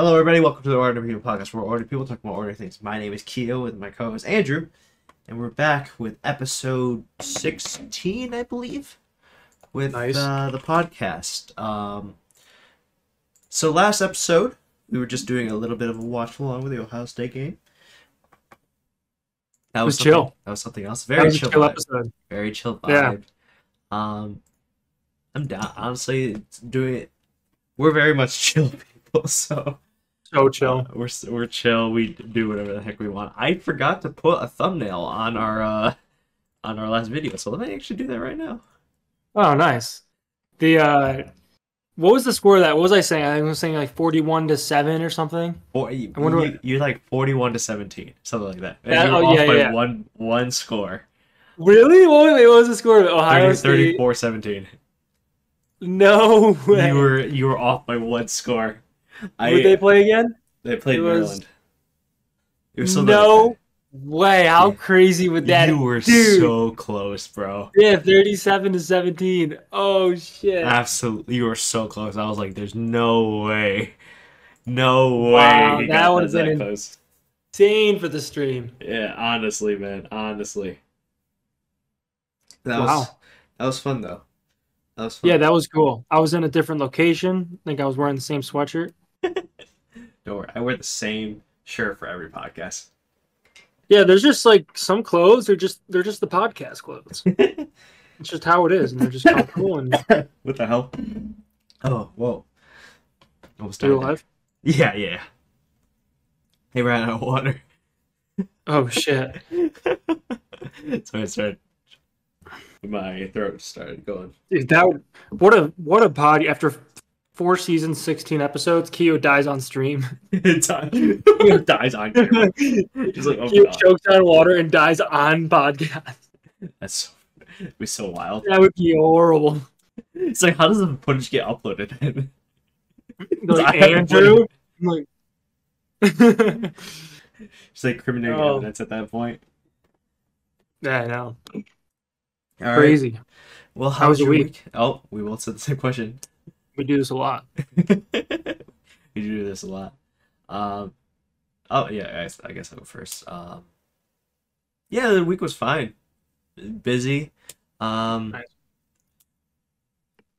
Hello, everybody. Welcome to the Ordinary People podcast, where ordinary people talk about ordinary things. My name is Keo, and my co-host Andrew, and we're back with episode sixteen, I believe, with Nice. uh, the podcast. Um, so last episode, we were just doing a little bit of a watch along with the Ohio State game. That was chill. That was something else. Very chill. chill episode. Very chill vibe. Yeah. Um, I'm down. Honestly, doing it. We're very much chill people, so So chill. uh, we're we're chill. We do whatever the heck we want. I forgot to put a thumbnail on our uh on our last video, so let me actually do that right now. Oh, nice. The uh, what was the score of that? What was I saying? I was saying like forty-one to seven or something. Or you, I wonder you, you're like 41 to 17, something like that. And Yeah, you're oh, off yeah, by yeah. one one score. Really? What, what was the score? of it? Ohio 30, State. 34 17. No way. You were you were off by one score. I Would they play again? they played it was- Maryland. It was something No like way. How Yeah. crazy would that. that? you were dude. so close, bro. Yeah, thirty-seven to seventeen. Oh shit. Absolutely, you were so close. I was like, "There's no way, no way." Wow, he that got would've that been close. Insane for the stream. Yeah, honestly, man, honestly. That Wow. was that was fun though. That was fun. Yeah, that was cool. I was in a different location. I think I was wearing the same sweatshirt. I wear the same shirt for every podcast. Yeah, there's just like some clothes. They're just they're just the podcast clothes. it's just how it is, and they're just comfortable and what the hell? Oh, whoa! Almost still alive. Yeah, yeah. They ran out of water, Oh shit! so I started. My throat started going. Dude, that what a what a pod. After four seasons, sixteen episodes, Keo dies on stream. it dies, on camera. Just like, oh Keo god, chokes on water and dies on podcast. that's be so wild. That would be horrible. It's like, how does the footage get uploaded? Like Andrew, like. It's like criminating Oh. evidence at that point. yeah, I know. All right. Crazy. Well, how, How was was your your week? Oh, we both said the same question. We do this a lot. we do this a lot. Um, oh yeah, I guess, I guess I'll go first. Um, yeah, the week was fine. Busy. Um, Nice.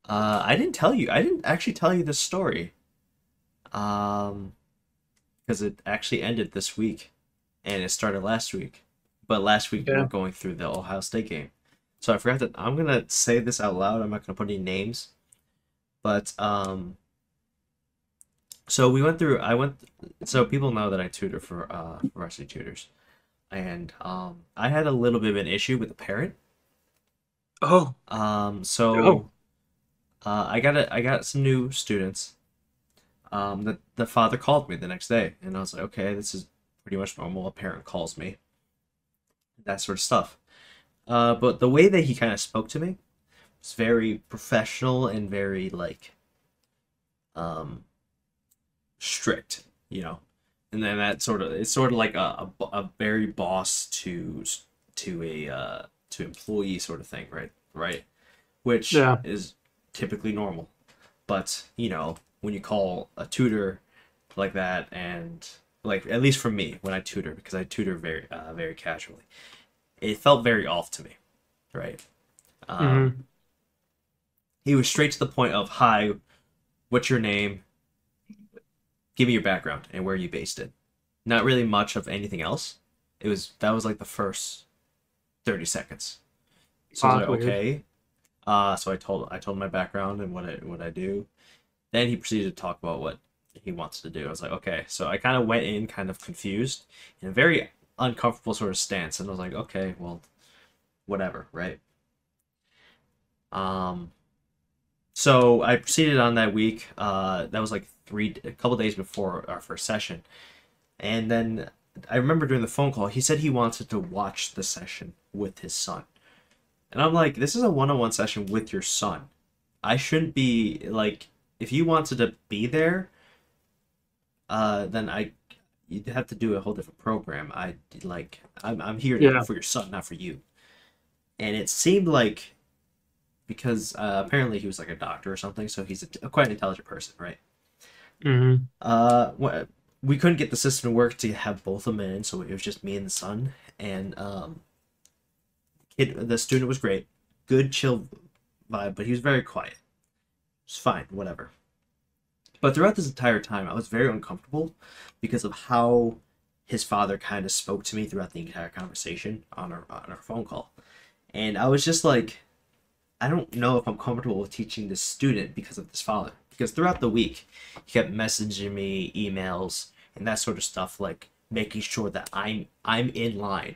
uh, I didn't tell you. I didn't actually tell you this story. Um, because it actually ended this week, and it started last week. But last week we Yeah. were going through the Ohio State game, so I forgot that I'm gonna say this out loud. I'm not gonna put any names, but um. So we went through. I went. So people know that I tutor for uh varsity tutors, and um I had a little bit of an issue with a parent. Oh, Um, so Oh. uh, I got a, I got some new students. Um, the the father called me the next day, and I was like, okay, this is pretty much normal. A parent calls me, that sort of stuff. Uh, but the way that he kind of spoke to me was very professional and very like, um, strict, you know. And then that sort of it's sort of like a, a, a very boss to to a uh, to employee sort of thing, right? Right, which Yeah. is typically normal. But you know, when you call a tutor like that, and like at least for me, when I tutor, because I tutor very uh, very casually, it felt very off to me, right? Um, He was straight to the point of, "Hi, what's your name? Give me your background and where you based it." Not really much of anything else. It was that was like the first thirty seconds. So I was like, okay. Uh, so I told I told him my background and what I what I do. Then he proceeded to talk about what he wants to do. I was like, okay. So I kind of went in kind of confused in a very uncomfortable sort of stance, and I was like, okay, well, whatever, right? Um. So I proceeded on that week. Uh, that was like three, a couple days before our first session, and then I remember during the phone call, he said he wanted to watch the session with his son. And I'm like, this is a one-on-one session with your son. I shouldn't be like, if you wanted to be there, uh, then I, you'd have to do a whole different program. I like, I'm I'm here Yeah. for your son, not for you. And it seemed like, because uh, apparently he was like a doctor or something, so he's a, quite an intelligent person, right? hmm Uh, we couldn't get the system to work to have both of them in, so it was just me and the son. And um, kid, the student was great, good, chill vibe, but he was very quiet. It's fine, whatever. But throughout this entire time, I was very uncomfortable because of how his father kind of spoke to me throughout the entire conversation on our on our phone call, and I was just like, I don't know if I'm comfortable with teaching this student because of this father. Because throughout the week, he kept messaging me, emails, and that sort of stuff, like making sure that I'm I'm in line,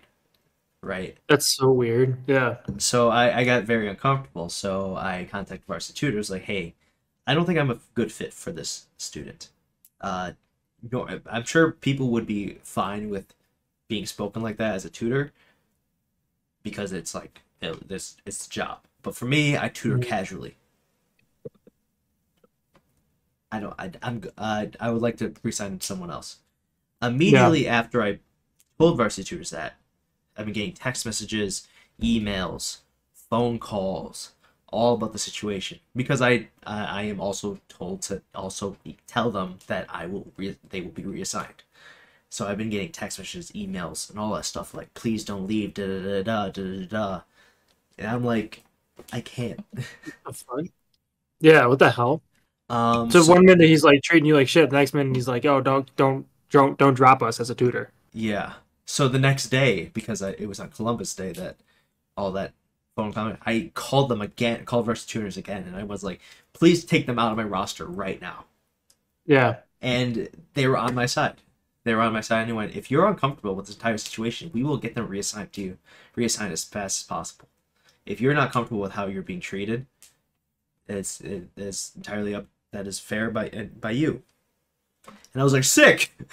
right? That's so weird. Yeah. So I, I got very uncomfortable. So I contacted varsity tutors, like, hey, I don't think I'm a good fit for this student. Uh, I'm sure people would be fine with being spoken like that as a tutor because it's like it, this it's a job. But for me, I tutor Mhm. casually. I don't. I, I'm. Uh, I would like to resign someone else. Immediately after I told varsity tutors that, I've been getting text messages, emails, phone calls, all about the situation because I I, I am also told to also tell them that I will re- they will be reassigned. So I've been getting text messages, emails, and all that stuff like please don't leave, da da da da da da, and I'm like, I can't. That's fun. Yeah. What the hell? Um, So, so- one minute he's like treating you like shit. The next minute he's like, "Oh, don't, don't, don't, don't drop us as a tutor." Yeah. So the next day, because I, it was on Columbus Day that all that phone comment, I called them again, called Varsity Tutors again, and I was like, please take them out of my roster right now. Yeah. And they were on my side. They were on my side and went, if you're uncomfortable with this entire situation, we will get them reassigned to you, reassigned as fast as possible. If you're not comfortable with how you're being treated, it's it, it's entirely up. That is fair by by you. And I was like, sick.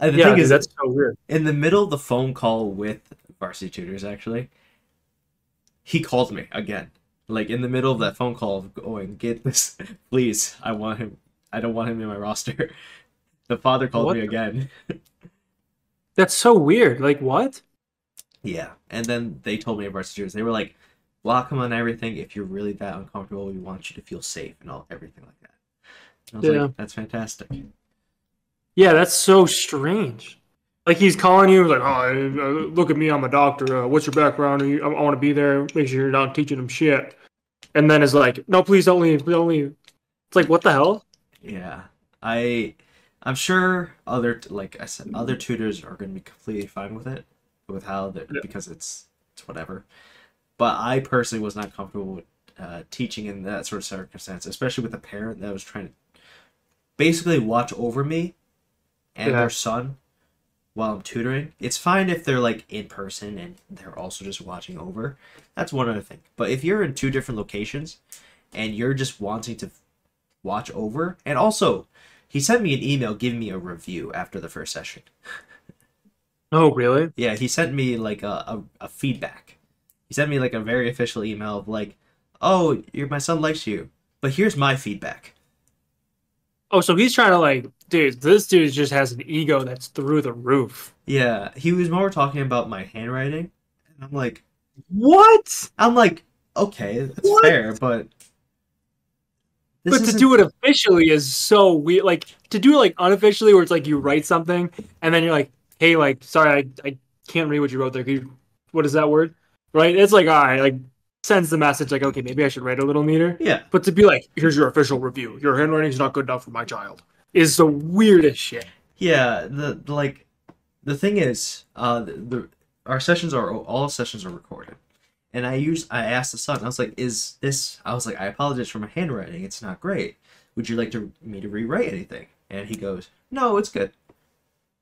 The yeah. thing dude, is, that's so weird. in the middle of the phone call with varsity tutors actually he called me again like in the middle of that phone call of going get this please i want him i don't want him in my roster the father called What me the- again That's so weird. Like what? Yeah and then they told me at varsity tutors they were like block him on everything if you're really that uncomfortable we want you to feel safe and all everything like that and i was Yeah. like that's fantastic Yeah, that's so strange. Like he's calling you like, "Oh, look at me, I'm a doctor. Uh, what's your background? Are you, I, I want to be there. Make sure you're not teaching him shit." And then is like, "No, please don't leave. Please don't leave." It's like, what the hell? Yeah, I, I'm sure other like I said, other tutors are going to be completely fine with it, with how they Yeah. because it's it's whatever. But I personally was not comfortable with uh, teaching in that sort of circumstance, especially with a parent that was trying to basically watch over me and Yeah. their son while I'm tutoring. It's fine if they're like in person and they're also just watching over. That's one other thing. But if you're in two different locations and you're just wanting to watch over, and also he sent me an email giving me a review after the first session. Oh, really? Yeah, he sent me like a, a, a feedback. He sent me like a very official email of like, "Oh, your my son likes you, but here's my feedback." Oh, so he's trying to like, dude, this dude just has an ego that's through the roof. Yeah, he was more talking about my handwriting, and I'm like, What? I'm like, okay, that's What? fair, but this but to do it officially is so weird. Like to do it like unofficially, where it's like you write something and then you're like, "Hey, like, sorry, I, I can't read what you wrote there. You, what is that word?" Right? It's like, all right, like sends the message like, "Okay, maybe I should write a little neater." yeah, But to be like, "Here's your official review. Your handwriting's not good enough for my child," is the weirdest shit. yeah. The, like, the thing is, uh, the, the our sessions are all sessions are recorded, and I use I asked the son, I was like, "Is this?" I was like, "I apologize for my handwriting. It's not great. Would you like to me to rewrite anything?" And he goes, "No, it's good."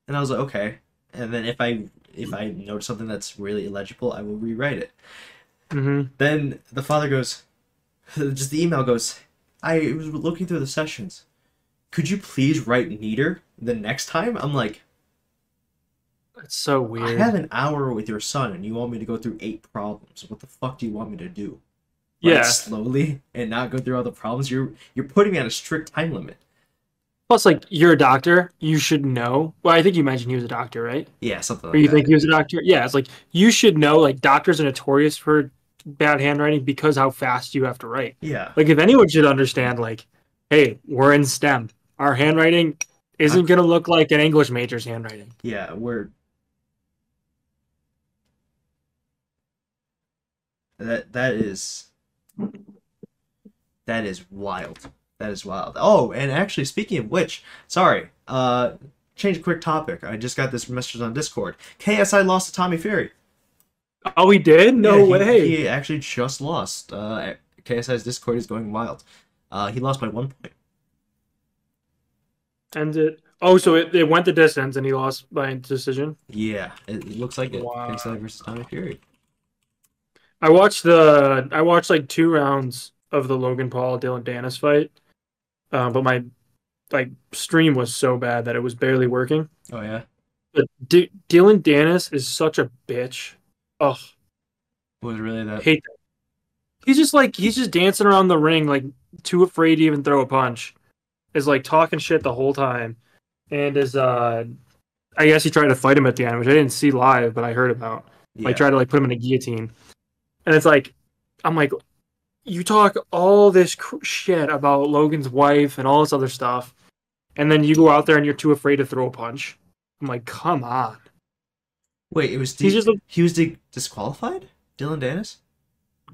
And I was like, "Okay." And then if I if I notice something that's really illegible, I will rewrite it. hmm Then the father goes, just the email goes, I was looking through the sessions. Could you please write neater the next time? I'm like, that's so weird. I have an hour with your son and you want me to go through eight problems. What the fuck do you want me to do? Yeah. slowly and not go through all the problems. You're you're putting me on a strict time limit. Plus, like, you're a doctor. You should know. Well, I think you mentioned he was a doctor, right? Yeah, something Or you that. think he was a doctor? Yeah, it's like you should know. Like doctors are notorious for bad handwriting because how fast you have to write. yeah. Like if anyone should understand, like hey, we're in STEM. Our handwriting isn't going to look like an English major's handwriting. Yeah, we're that that is that is wild. That is wild. Oh, and actually, speaking of which, sorry, uh, change a quick topic. I just got this message on Discord. KSI lost to Tommy Fury. Oh, he did? No Yeah, he- way. He, actually just lost. Uh, KSI's Discord is going wild. Uh, he lost by one point. And it. Oh, so it, it went the distance and he lost by decision. Yeah, it, it looks like it. Wow. KSI versus Tommy Fury. I watched the. I watched like two rounds of the Logan Paul Dillon Danis fight, uh, but my like stream was so bad that it was barely working. Oh yeah. But D- Dillon Danis is such a bitch. Ugh. Was really that? hate that. He's just like he's just dancing around the ring, like too afraid to even throw a punch. Is like talking shit the whole time, and is uh, I guess he tried to fight him at the end, which I didn't see live, but I heard about. yeah. Like tried to like put him in a guillotine, and it's like, I'm like, you talk all this cr- shit about Logan's wife and all this other stuff, and then you go out there and you're too afraid to throw a punch. I'm like, come on. Wait, it was di- just he was di- disqualified. Dillon Danis.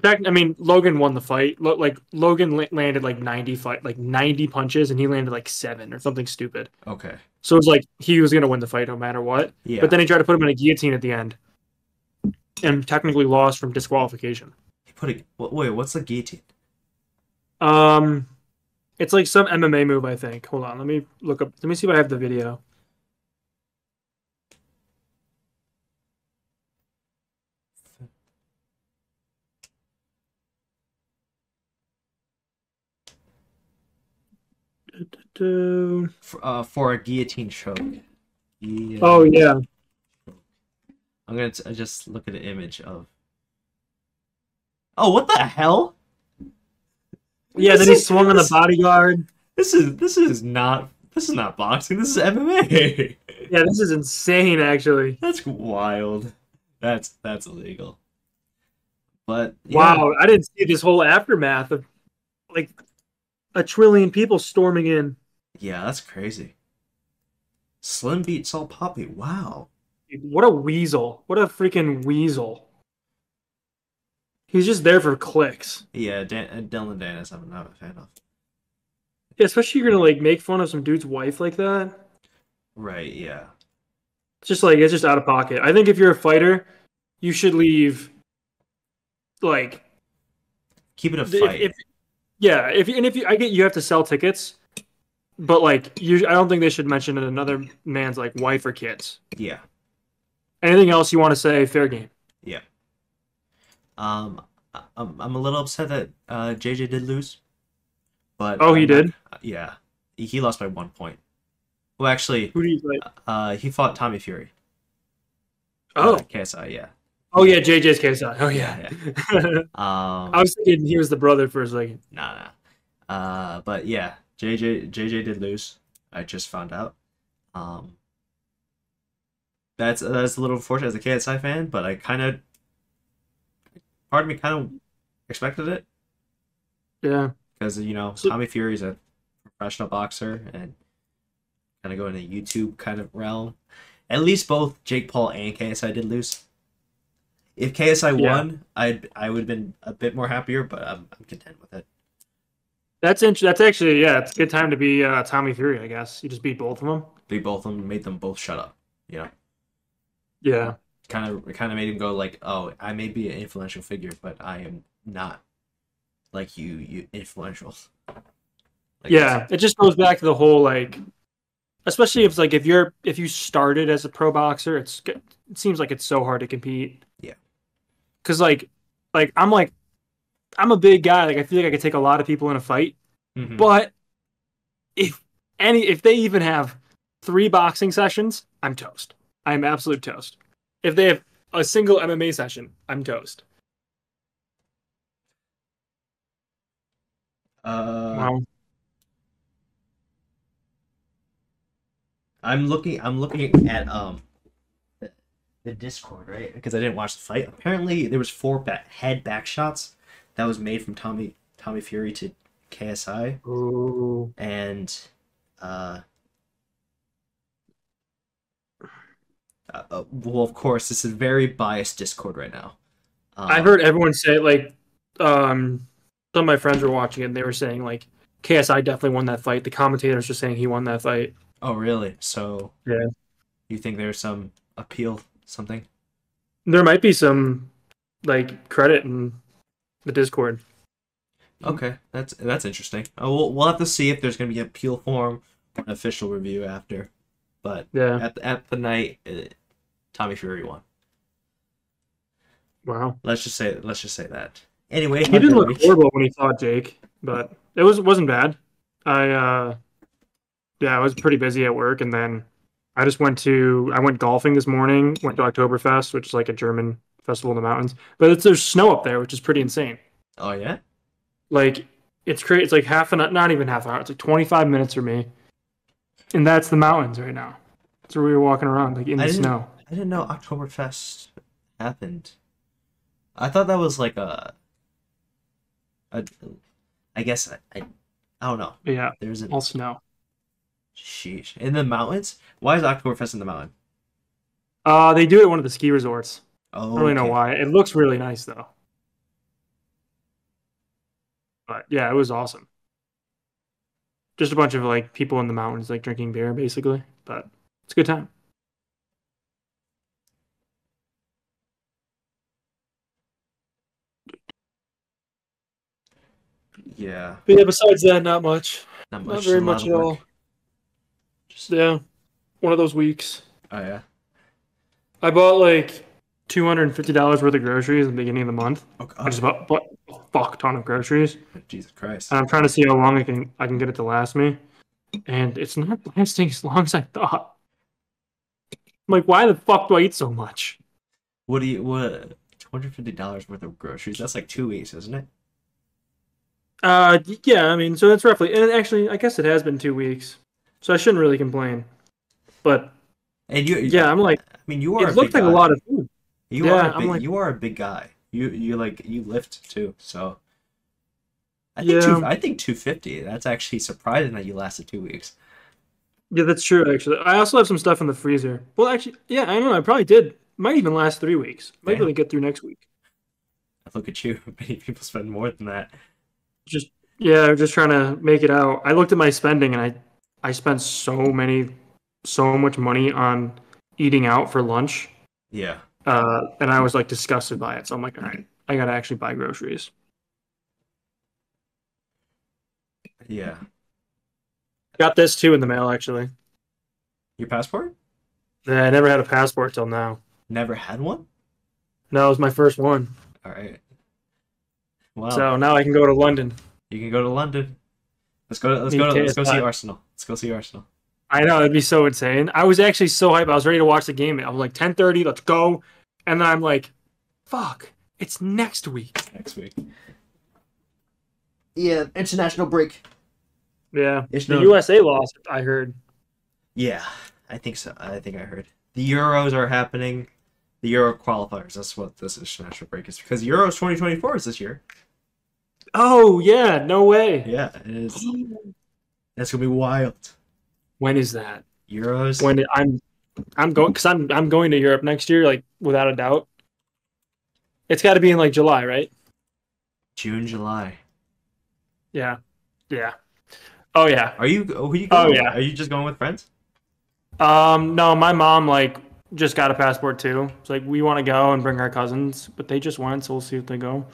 Back, I mean, Logan won the fight. Lo- like Logan la- landed like ninety fight, like ninety punches, and he landed like seven or something stupid. Okay. So it's like he was gonna win the fight no matter what. Yeah. But then he tried to put him in a guillotine at the end, and technically lost from disqualification. Put a wait. What's the guillotine? Um, it's like some MMA move, I think. Hold on, let me look up. Let me see if I have the video. For, uh, for a guillotine choke. Yeah. Oh yeah, I'm gonna t- just look at an image of. Oh, what the hell? yeah. This Then he is- swung on the bodyguard. This is this is not this is not boxing. This is MMA. Yeah, this is insane. Actually, That's wild. That's that's illegal. But yeah, wow, I didn't see this whole aftermath of like a trillion people storming in. yeah, that's crazy. Slim beat Salt Papi. Wow. What a weasel! What a freaking weasel! He's just there for clicks. Yeah, Dan- uh, Dillon Danis, I'm not a fan of. Yeah, especially you're gonna like make fun of some dude's wife like that. Right. Yeah. It's just like it's just out of pocket. I think if you're a fighter, you should leave. Like, Keep it a if, fight. if yeah, if and if you, I get you have to sell tickets, but like you, I don't think they should mention another man's like wife or kids. yeah. Anything else you want to say? Fair game. Um, I'm I'm a little upset that uh JJ did lose. But Oh, he I'm not- did? yeah, he he lost by one point. Well, actually, Who do you like? uh, he fought Tommy Fury. Oh, Uh, KSI, yeah. oh yeah, JJ's KSI. Oh yeah. Um, I was thinking he was the brother for a second. nah, nah. Uh, but yeah, JJ JJ did lose. I just found out. Um, that's that's a little unfortunate as a KSI fan, but I kind of, part of me kind of expected it Yeah. because you know So- Tommy Fury's a professional boxer and kind of go in the YouTube kind of realm. At least both Jake Paul and KSI did lose. If KSI Yeah. won, I'd I would have been a bit more happier, but I'm, I'm content with it. That's int- That's actually yeah. It's a good time to be uh, Tommy Fury. I guess you just beat both of them. Beat both of them made them both shut up. Yeah. Yeah. Kind of kind of made him go like, "Oh, I may be an influential figure, but I am not like you, you influential." Like, yeah. It just goes back to the whole like, especially if like if you're if you started as a pro boxer, it's it seems like it's so hard to compete. Yeah. Cause like, like I'm like, I'm a big guy. Like I feel like I could take a lot of people in a fight. Mhm. But if any, if they even have three boxing sessions, I'm toast. I'm absolute toast. If they have a single MMA session, I'm toast. Uh, Wow. I'm looking. I'm looking at um the, the Discord right because I didn't watch the fight. Apparently, there was four ba- head back shots that was made from Tommy Tommy Fury to KSI Ooh. and uh, uh, well, of course, this is very biased Discord right now. Um, I've heard everyone say like, um, some of my friends were watching it. and They were saying like, KSI definitely won that fight. The commentators were saying he won that fight. Oh, really? So, Yeah. you think there's some appeal, something? There might be some like credit in the Discord. Okay, that's that's interesting. Uh, we'll we'll have to see if there's gonna be a appeal form, or an official review after. But Yeah. at the, at the night, uh, Tommy Fury won. Wow. Let's just say let's just say that. Anyway, He didn't look horrible when he fought Jake, but it was wasn't bad. I uh yeah, I was pretty busy at work and then I just went to I went golfing this morning, went to Oktoberfest, which is like a German festival in the mountains. But it's there's snow up there, which is pretty insane. Oh yeah. Like it's crazy. It's like half an not even half an hour. It's like 25 minutes for me, and that's the mountains right now. That's where we were walking around, like in I the snow. I didn't know Oktoberfest happened. I thought that was like a, a I guess I, I, I don't know. Yeah, There's a all snow. sheesh in the mountains. Why is Oktoberfest in the mountain? Uh, they do it at one of the ski resorts. Oh, I don't really know why. It looks really nice though. But yeah, it was awesome. Just a bunch of like people in the mountains, like drinking beer, basically. But it's a good time. Yeah, But yeah, besides that, not much. not much. Not very much at work. all. Just, Yeah, one of those weeks. oh yeah. I bought like two hundred and fifty dollars worth of groceries at the beginning of the month. Oh I just bought, bought a fuck ton of groceries, Jesus Christ. and I'm trying to see how long I can I can get it to last me. And it's not lasting as long as I thought. I'm like, why the fuck do I eat so much? What do you what? Two hundred fifty dollars worth of groceries. That's like two weeks, isn't it? Uh, yeah, I mean, so that's roughly, and actually, I guess it has been two weeks, so I shouldn't really complain. But And you, yeah, I'm like, I mean, you are. it looked like a lot of food. You Yeah, are. I'm big, like- you are a big guy. You you like you lift too. So. I think Yeah. two, I think two fifty. That's actually surprising that you lasted two weeks. Yeah, that's true. Actually, I also have some stuff in the freezer. Well, actually, yeah, I don't know. I probably did. Might even last three weeks. Might Damn. really get through next week. Look at you. Many people spend more than that. Just yeah, I'm just trying to make it out. I looked at my spending and I I spent so many so much money on eating out for lunch. Yeah. Uh and I was like disgusted by it. So I'm like, all right, I gotta actually buy groceries. Yeah. Got this too in the mail actually. Your passport? Yeah, I never had a passport till now. Never had one? No, it was my first one. All right. Wow. So now I can go to London. you can go to London. Let's go. To, let's Me go. To, let's go see but- Arsenal. Let's go see Arsenal. I know it'd be so insane. I was actually so hyped. I was ready to watch the game. I was like 10:30, let's go. And then I'm like, fuck, it's next week. next week. Yeah, international break. Yeah. It's The no- USA lost, I heard. Yeah, I think so. I think I heard. The Euros are happening. The Euro qualifiers. That's what this international break is because Euros 2024 is this year. Oh yeah, no way. Yeah, it is. That's gonna be wild. When is that? Euros. When I'm I'm going because I'm I'm going to Europe next year, like without a doubt. It's got to be in like July, right? June, July. Yeah, yeah. Oh yeah. Are you? Who you? Going Oh, Going yeah. Are you just going with friends? Um, no, my mom like just got a passport too. It's like we want to go and bring our cousins, but they just went, so we'll see if they go.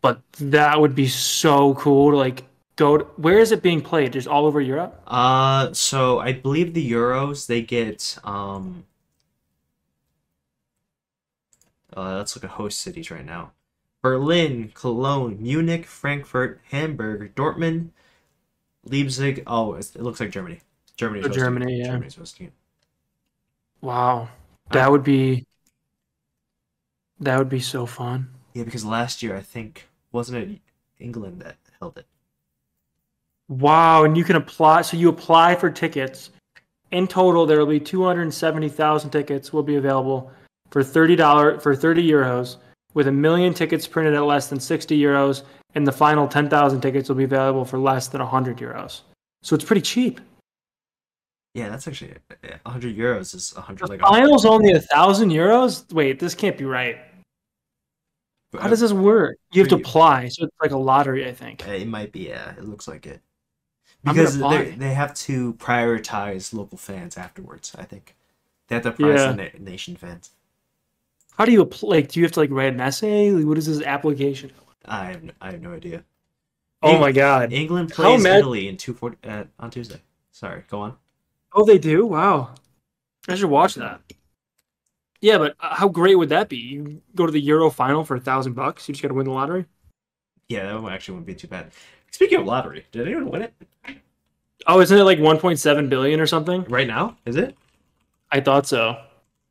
But that would be so cool to like go. To, where is it being played? Just all over Europe? Uh, so I believe the Euros they get um. Uh, let's look at host cities right now. Berlin, Cologne, Munich, Frankfurt, Hamburg, Dortmund, Leipzig. Oh, it looks like Germany. Germany's Oh. Germany, yeah. Germany's hosting it. Wow, that would be. That would be so fun. Yeah, because last year I think wasn't it England that held it. Wow, and you can apply. So you apply for tickets. In total, there will be two hundred seventy thousand tickets will be available for thirty dollar for thirty euros, with a million tickets printed at less than 60 euros, and the final 10,000 tickets will be available for less than 100 euros. So it's pretty cheap. Yeah, that's actually a hundred euros is hundred The like final's only a thousand euros. Wait, this can't be right. How does this work? You have to apply, so it's like a lottery, I think. It might be. Yeah, it looks like it. Because they they have to prioritize local fans afterwards. I think they have to prioritize Yeah. the na- nation fans. How do you apply? Like, do you have to like write an essay? Like, what is this application? I have no, I have no idea. Oh Eng- my god! England plays Italy in two forty uh, on Tuesday. Sorry, go on. Oh, they do. Wow, I should watch that. Yeah, but uh, how great would that be? You go to the Euro final for a thousand bucks. You just got to win the lottery. Yeah, that actually wouldn't be too bad. Speaking of lottery, did anyone win it Oh, isn't it like 1.7 billion or something? right now? Is it? I thought so.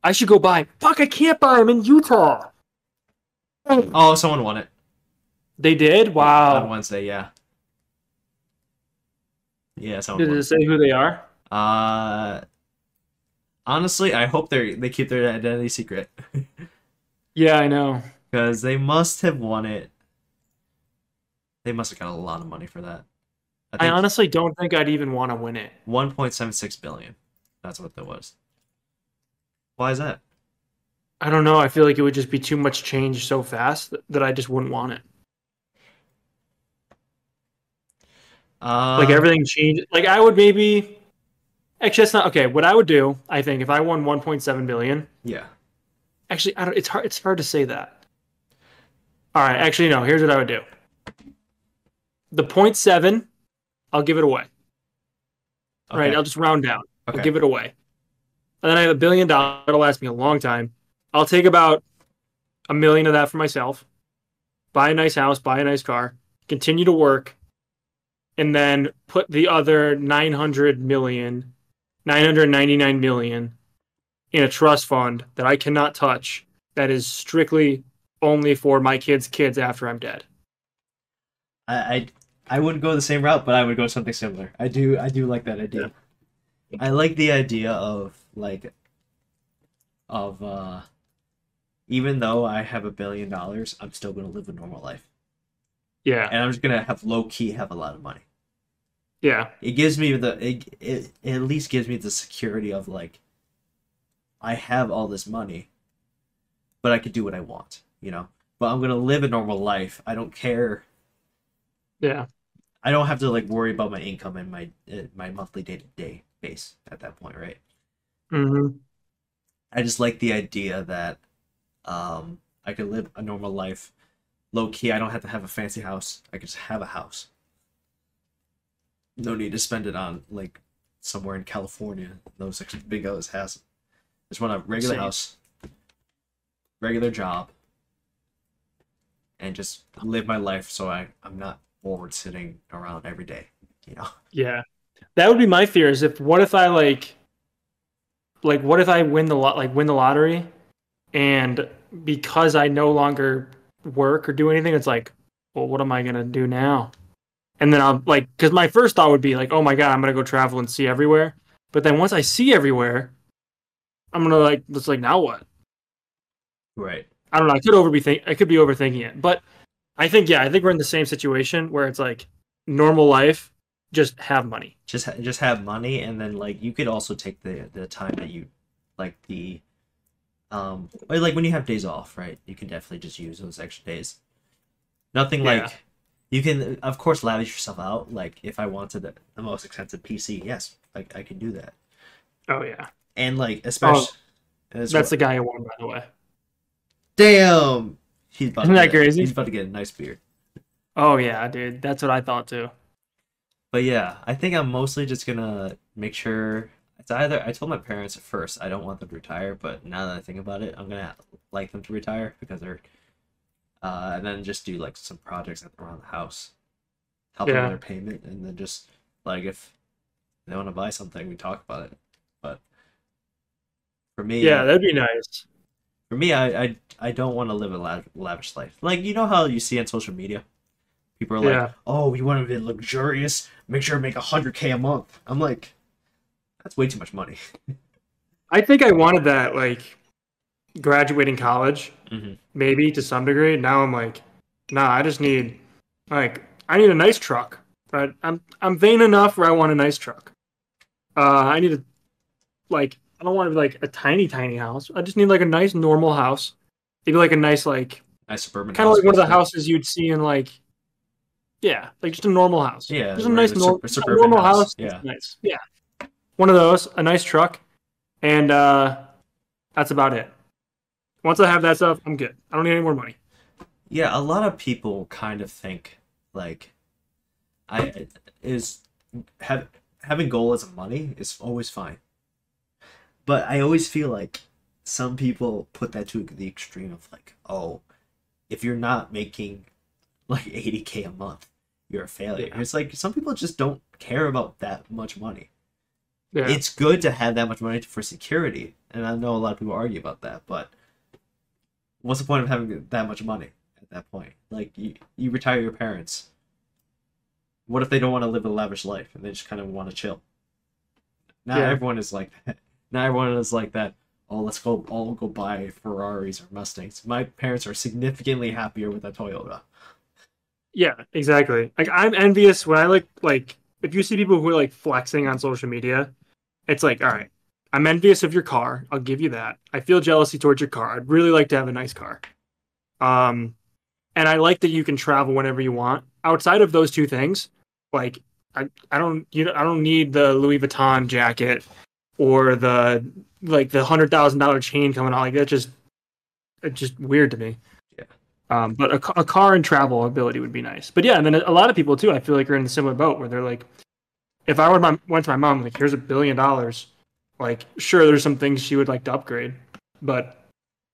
I should go buy. Fuck, I can't buy them in Utah. Oh, someone won it They did. Wow. On Wow. Wednesday. Yeah. Yeah, someone Did won. it say who they are? Uh, honestly, I hope they they keep their identity secret Yeah, I know. because they must have won it. They must have got a lot of money for that. I I honestly don't think I'd even want to win it. one point seven six billion. That's what that was. Why is that? I don't know. I feel like it would just be too much change so fast that- I just wouldn't want it. Uh, Like everything changed. Like I would maybe. Actually, that's not okay. What I would do, I think, if I won 1.7 billion. Yeah. Actually, I don't. It's hard. It's hard to say that. All right. Actually, no. Here's what I would do. The point seven, I'll give it away. All right. Okay. I'll just round down. Okay. I'll give it away. And then I have a billion dollars. That'll last me a long time. I'll take about a million of that for myself. Buy a nice house. Buy a nice car. Continue to work. And then put the other 900 million, 999 million in a trust fund that I cannot touch. That is strictly only for my kids' kids after I'm dead. I, I I wouldn't go the same route, but I would go something similar. I do I do like that idea. I like the idea of like of uh even though I have a billion dollars, I'm still gonna live a normal life. Yeah. And I'm just gonna have low key have a lot of money. Yeah. It gives me the it, it, it at least gives me the security of like I have all this money, but I could do what I want, you know. But I'm gonna live a normal life. I don't care Yeah. I don't have to like worry about my income and my uh, my monthly day to day base at that point, right? Mm-hmm. I just like the idea that um I could live a normal life, low key. I don't have to have a fancy house. I could just have a house. No need to spend it on like somewhere in California. Those big O's has. Just want a regular Same. house, regular job, and just live my life so I I'm not bored sitting around every day. You know. Yeah. That would be my fear is if what if I like like what if I win the lot like win the lottery and because I no longer work or do anything it's like well what am I going to do now? And then I'll like cuz my first thought would be like oh my god I'm going to go travel and see everywhere. But then once I see everywhere I'm going to like it's like now what? Right. I don't know. I could over be think I could be overthinking it, but I think yeah, I think we're in the same situation where it's like normal life, just have money. just ha- just have money and then like you could also take the the time that you like the um like when you have days off right you can definitely just use those extra days nothing Yeah. like you can of course lavish yourself out like if i wanted the, the most expensive pc yes like i can do that Oh yeah, and like oh, especially as that's well- the guy I won, by the way. damn he's about Isn't to that get- crazy? he's about to get a nice beard Oh yeah, dude, that's what I thought too. But yeah, I think I'm mostly just gonna make sure it's either I told my parents at first I don't want them to retire, but now that I think about it, I'm gonna like them to retire because they're uh and then just do like some projects around the house. Help them with their payment and then just like if they want to buy something, we talk about it. But for me Yeah, that'd be nice. for me I I, I don't want to live a lav- lavish life. Like you know how you see on social media? People are like, Yeah. "Oh, you want to be luxurious? Make sure to make hundred k a month." I'm like, that's way too much money. I think I wanted that like graduating college, hmm maybe to some degree. Now I'm like, nah, I just need like I need a nice truck. But I'm I'm vain enough where I want a nice truck. Uh, I need a like I don't want to be like a tiny tiny house. I just need like a nice normal house. Maybe like a nice like Nice suburban. kind of like one of the houses you'd see in like yeah, like just a normal house. Yeah, just a nice nor- a normal house, house. yeah. nice. Yeah, one of those, a nice truck, and uh that's about it. Once I have that stuff, I'm good. I don't need any more money. Yeah, a lot of people kind of think like I is have having goal as money is always fine. But I always feel like some people put that to the extreme of like, oh, if you're not making like 80k a month, you're a failure. Yeah. It's like some people just don't care about that much money. Yeah, It's good to have that much money for security, and I know a lot of people argue about that, but what's the point of having that much money at that point? Like you, you retire your parents. What if they don't want to live a lavish life and they just kind of want to chill? Not Yeah. everyone is like that. Not everyone is like that. Oh, let's go all go buy Ferraris or Mustangs. My parents are significantly happier with a Toyota. yeah, exactly. Like I'm envious when I like like if you see people who are like flexing on social media, it's like, all right, I'm envious of your car. I'll give you that. I feel jealousy towards your car. I'd really like to have a nice car. Um, and I like that you can travel whenever you want. Outside of those two things, like I, I don't you know I don't need the Louis Vuitton jacket or the like the hundred thousand dollar chain coming out. Like that's just it's just weird to me. Yeah. Um, but a, a car and travel ability would be nice. But yeah, and then a lot of people too. I feel like are in a similar boat where they're like, if I were my, went to my mom like, here's a billion dollars, like sure there's some things she would like to upgrade, but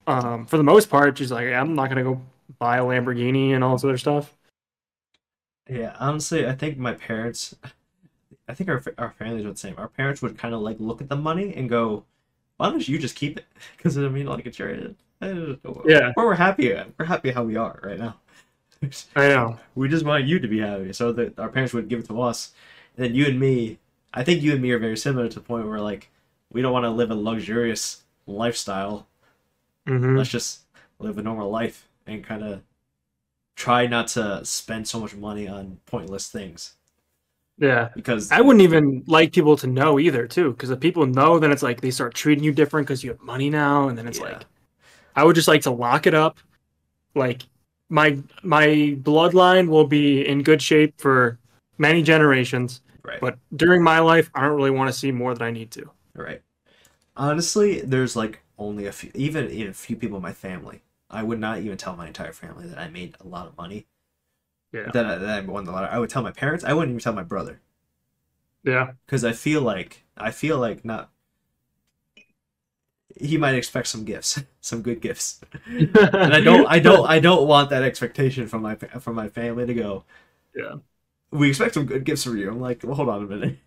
um, for the most part she's like, I'm not gonna go buy a Lamborghini and all this other stuff. Yeah, honestly, I think my parents, I think our our families are the same. Our parents would kind of like look at the money and go, "Why don't you just keep it?" Because I mean, like it's your, Yeah. We're, we're happy. We're happy how we are right now. I know. we just want you to be happy, so that our parents would give it to us, and then you and me. I think you and me are very similar to the point where like we don't want to live a luxurious lifestyle. hmm Let's just live a normal life and kind of try not to spend so much money on pointless things Yeah. because I wouldn't even like people to know either, too, because if people know, then it's like they start treating you different because you have money now, and then it's Yeah. like, I would just like to lock it up. Like my my bloodline will be in good shape for many generations, right but during my life, I don't really want to see more than I need to. Right. Honestly there's like only a few even in a few people in my family. I would not even tell my entire family that i made a lot of money. Yeah. that I, that I won the lottery i would tell my parents i wouldn't even tell my brother. Yeah. because i feel like i feel like not he might expect some gifts some good gifts. And i don't i don't i don't want that expectation from my from my family to go Yeah. we expect some good gifts from you. I'm like well hold on a minute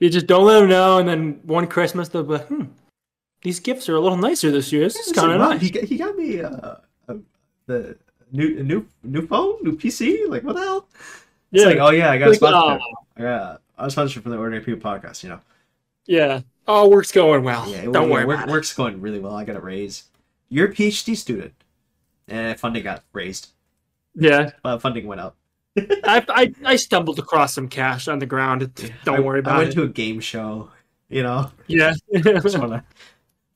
You just don't let them know, and then one Christmas they'll be like, hmm, these gifts are a little nicer this year. This is kind of nice. He got, he got me uh, uh, the new a new new phone, new PC. Like what the hell? It's Yeah. like oh yeah, I got a Like, sponsorship. I was a sponsorship from the Ordinary People podcast. You know, Yeah. Oh, work's going well. yeah, don't worry work, work's going really well. I got a raise. You're a PhD student, and funding got raised. Yeah. Uh, funding went up. I, I I stumbled across some cash on the ground. Don't I- worry I about went it. to a game show. You know, Yeah. wanna.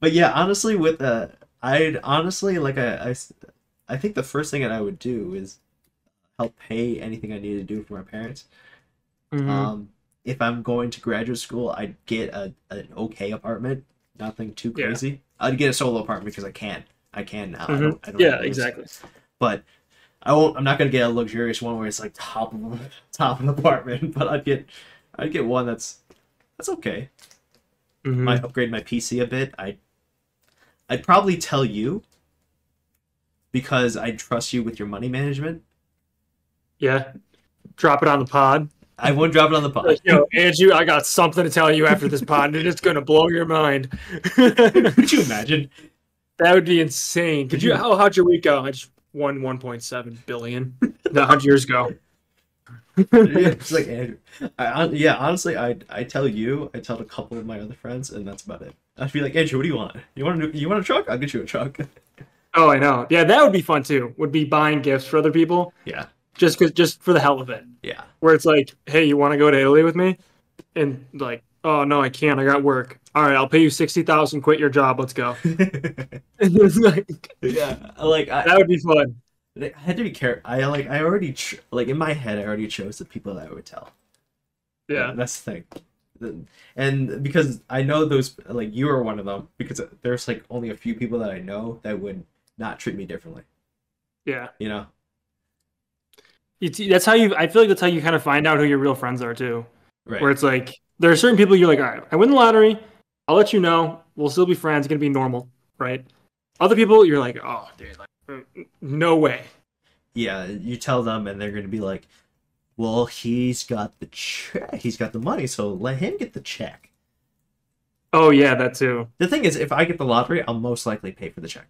But yeah, honestly, with uh, I'd honestly like i i think the first thing that I would do is help pay anything I need to do for my parents. Mhm. Um, if I'm going to graduate school, I'd get a an okay apartment, nothing too Yeah. crazy. I'd get a solo apartment because I can. I can now. I Mhm. don't, I don't yeah, have to lose. exactly. But I won't. I'm not gonna get a luxurious one where it's like top of the top of the apartment. But I'd get, I'd get one that's that's okay. Mhm. Might upgrade my PC a bit. I, I'd probably tell you because I trust you with your money management. Yeah. Drop it on the pod. I won't drop it on the pod. Like, Yo, Andrew, I got something to tell you after this pod, and it's gonna blow your mind. Could you imagine? That would be insane. Could you? How how'd your week go? I just won 1.7 billion. That hundred years ago. yeah, it's like Andrew. I, hon- yeah, honestly, I I tell you, I tell a couple of my other friends, and that's about it. I'd be like, Andrew, what do you want? You want a you want a truck? I'll get you a truck. oh, I know. Yeah, that would be fun too. Would be buying gifts for other people yeah, just cause, just for the hell of it. yeah, Where it's like, hey, you want to go to Italy with me? And like, oh no, I can't. I got work. All right, I'll pay you sixty thousand. Quit your job. Let's go. Like, yeah. Like I, that would be fun. I had to be careful. I like I already ch- like in my head, I already chose the people that I would tell. Yeah. that's the thing. And because I know those, like you are one of them, because there's like only a few people that I know that would not treat me differently. Yeah. You know? It's, that's how you. I feel like that's how you kind of find out who your real friends are too. Right. Where it's like there are certain people you're like, all right, I win the lottery. I'll let you know. We'll still be friends. It's gonna be normal, right? Other people, you're like, oh, dude, like, mm, no way. yeah, you tell them, and they're gonna be like, "Well, he's got the check. He's got the money, so let him get the check." Oh yeah, that too. The thing is, if I get the lottery, I'll most likely pay for the check.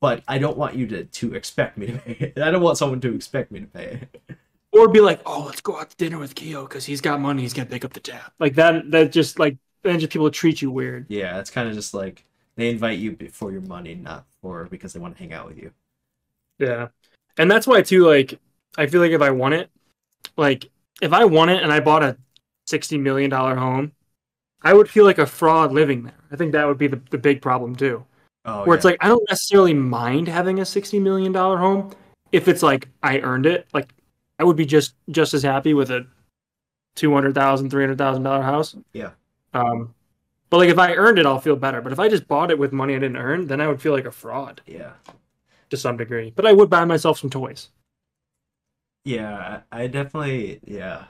But I don't want you to, to expect me to pay it. I don't want someone to expect me to pay it. Or be like, oh, let's go out to dinner with Keo because he's got money. He's gonna pick up the tab. Like that. That just like then just people treat you weird. Yeah, it's kind of just like they invite you for your money, not for because they want to hang out with you. Yeah. And that's why too, like, I feel like if I won it, like if I won it and I bought a sixty million dollar home, I would feel like a fraud living there. I think that would be the, the big problem too. Oh, Where it's like I don't necessarily mind having a sixty million dollar home if it's like I earned it. Like I would be just just as happy with a two hundred thousand, three hundred thousand dollar house. Yeah. Um but like if I earned it, I'll feel better. But if I just bought it with money I didn't earn, then I would feel like a fraud yeah, to some degree. But I would buy myself some toys. yeah. I definitely yeah.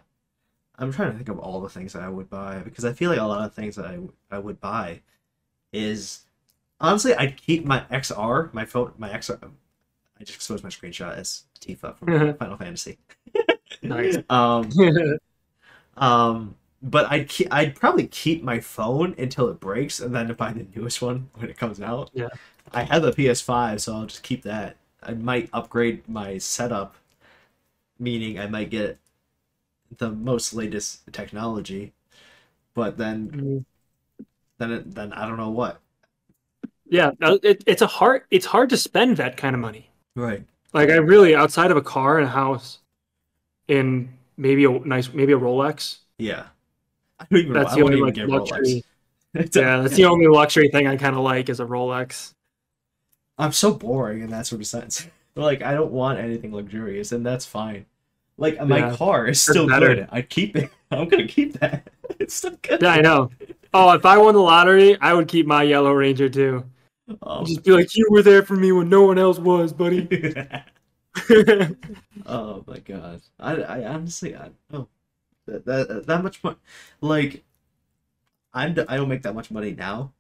I'm trying to think of all the things that I would buy because I feel like a lot of things that I I would buy is honestly I'd keep my XR, my phone, my XR. I just exposed my screenshot as Tifa from Final Fantasy. Nice. Um, um, but I'd keep, I'd probably keep my phone until it breaks and then buy the newest one when it comes out. Yeah. I have a PS5, so I'll just keep that. I might upgrade my setup, meaning I might get the most latest technology, but then Mm. then it, then I don't know what. Yeah, no, it, it's a hard it's hard to spend that kind of money. Right. Like I really outside of a car and a house, in maybe a nice maybe a Rolex. Yeah. I don't even. That's I the won't only like luxury. Yeah, that's the only luxury thing I kind of like is a Rolex. I'm so boring in that sort of sense. Like I don't want anything luxurious, and that's fine. Like my Yeah, car is still better. good. I'd keep it. I'm gonna keep that. It's still good. Yeah, I know. Oh, if I won the lottery, I would keep my yellow Ranger too. Oh. Just be like, you were there for me when no one else was, buddy. oh my god. I, I honestly I don't know that that, that much money. Like I'm I don't make that much money now.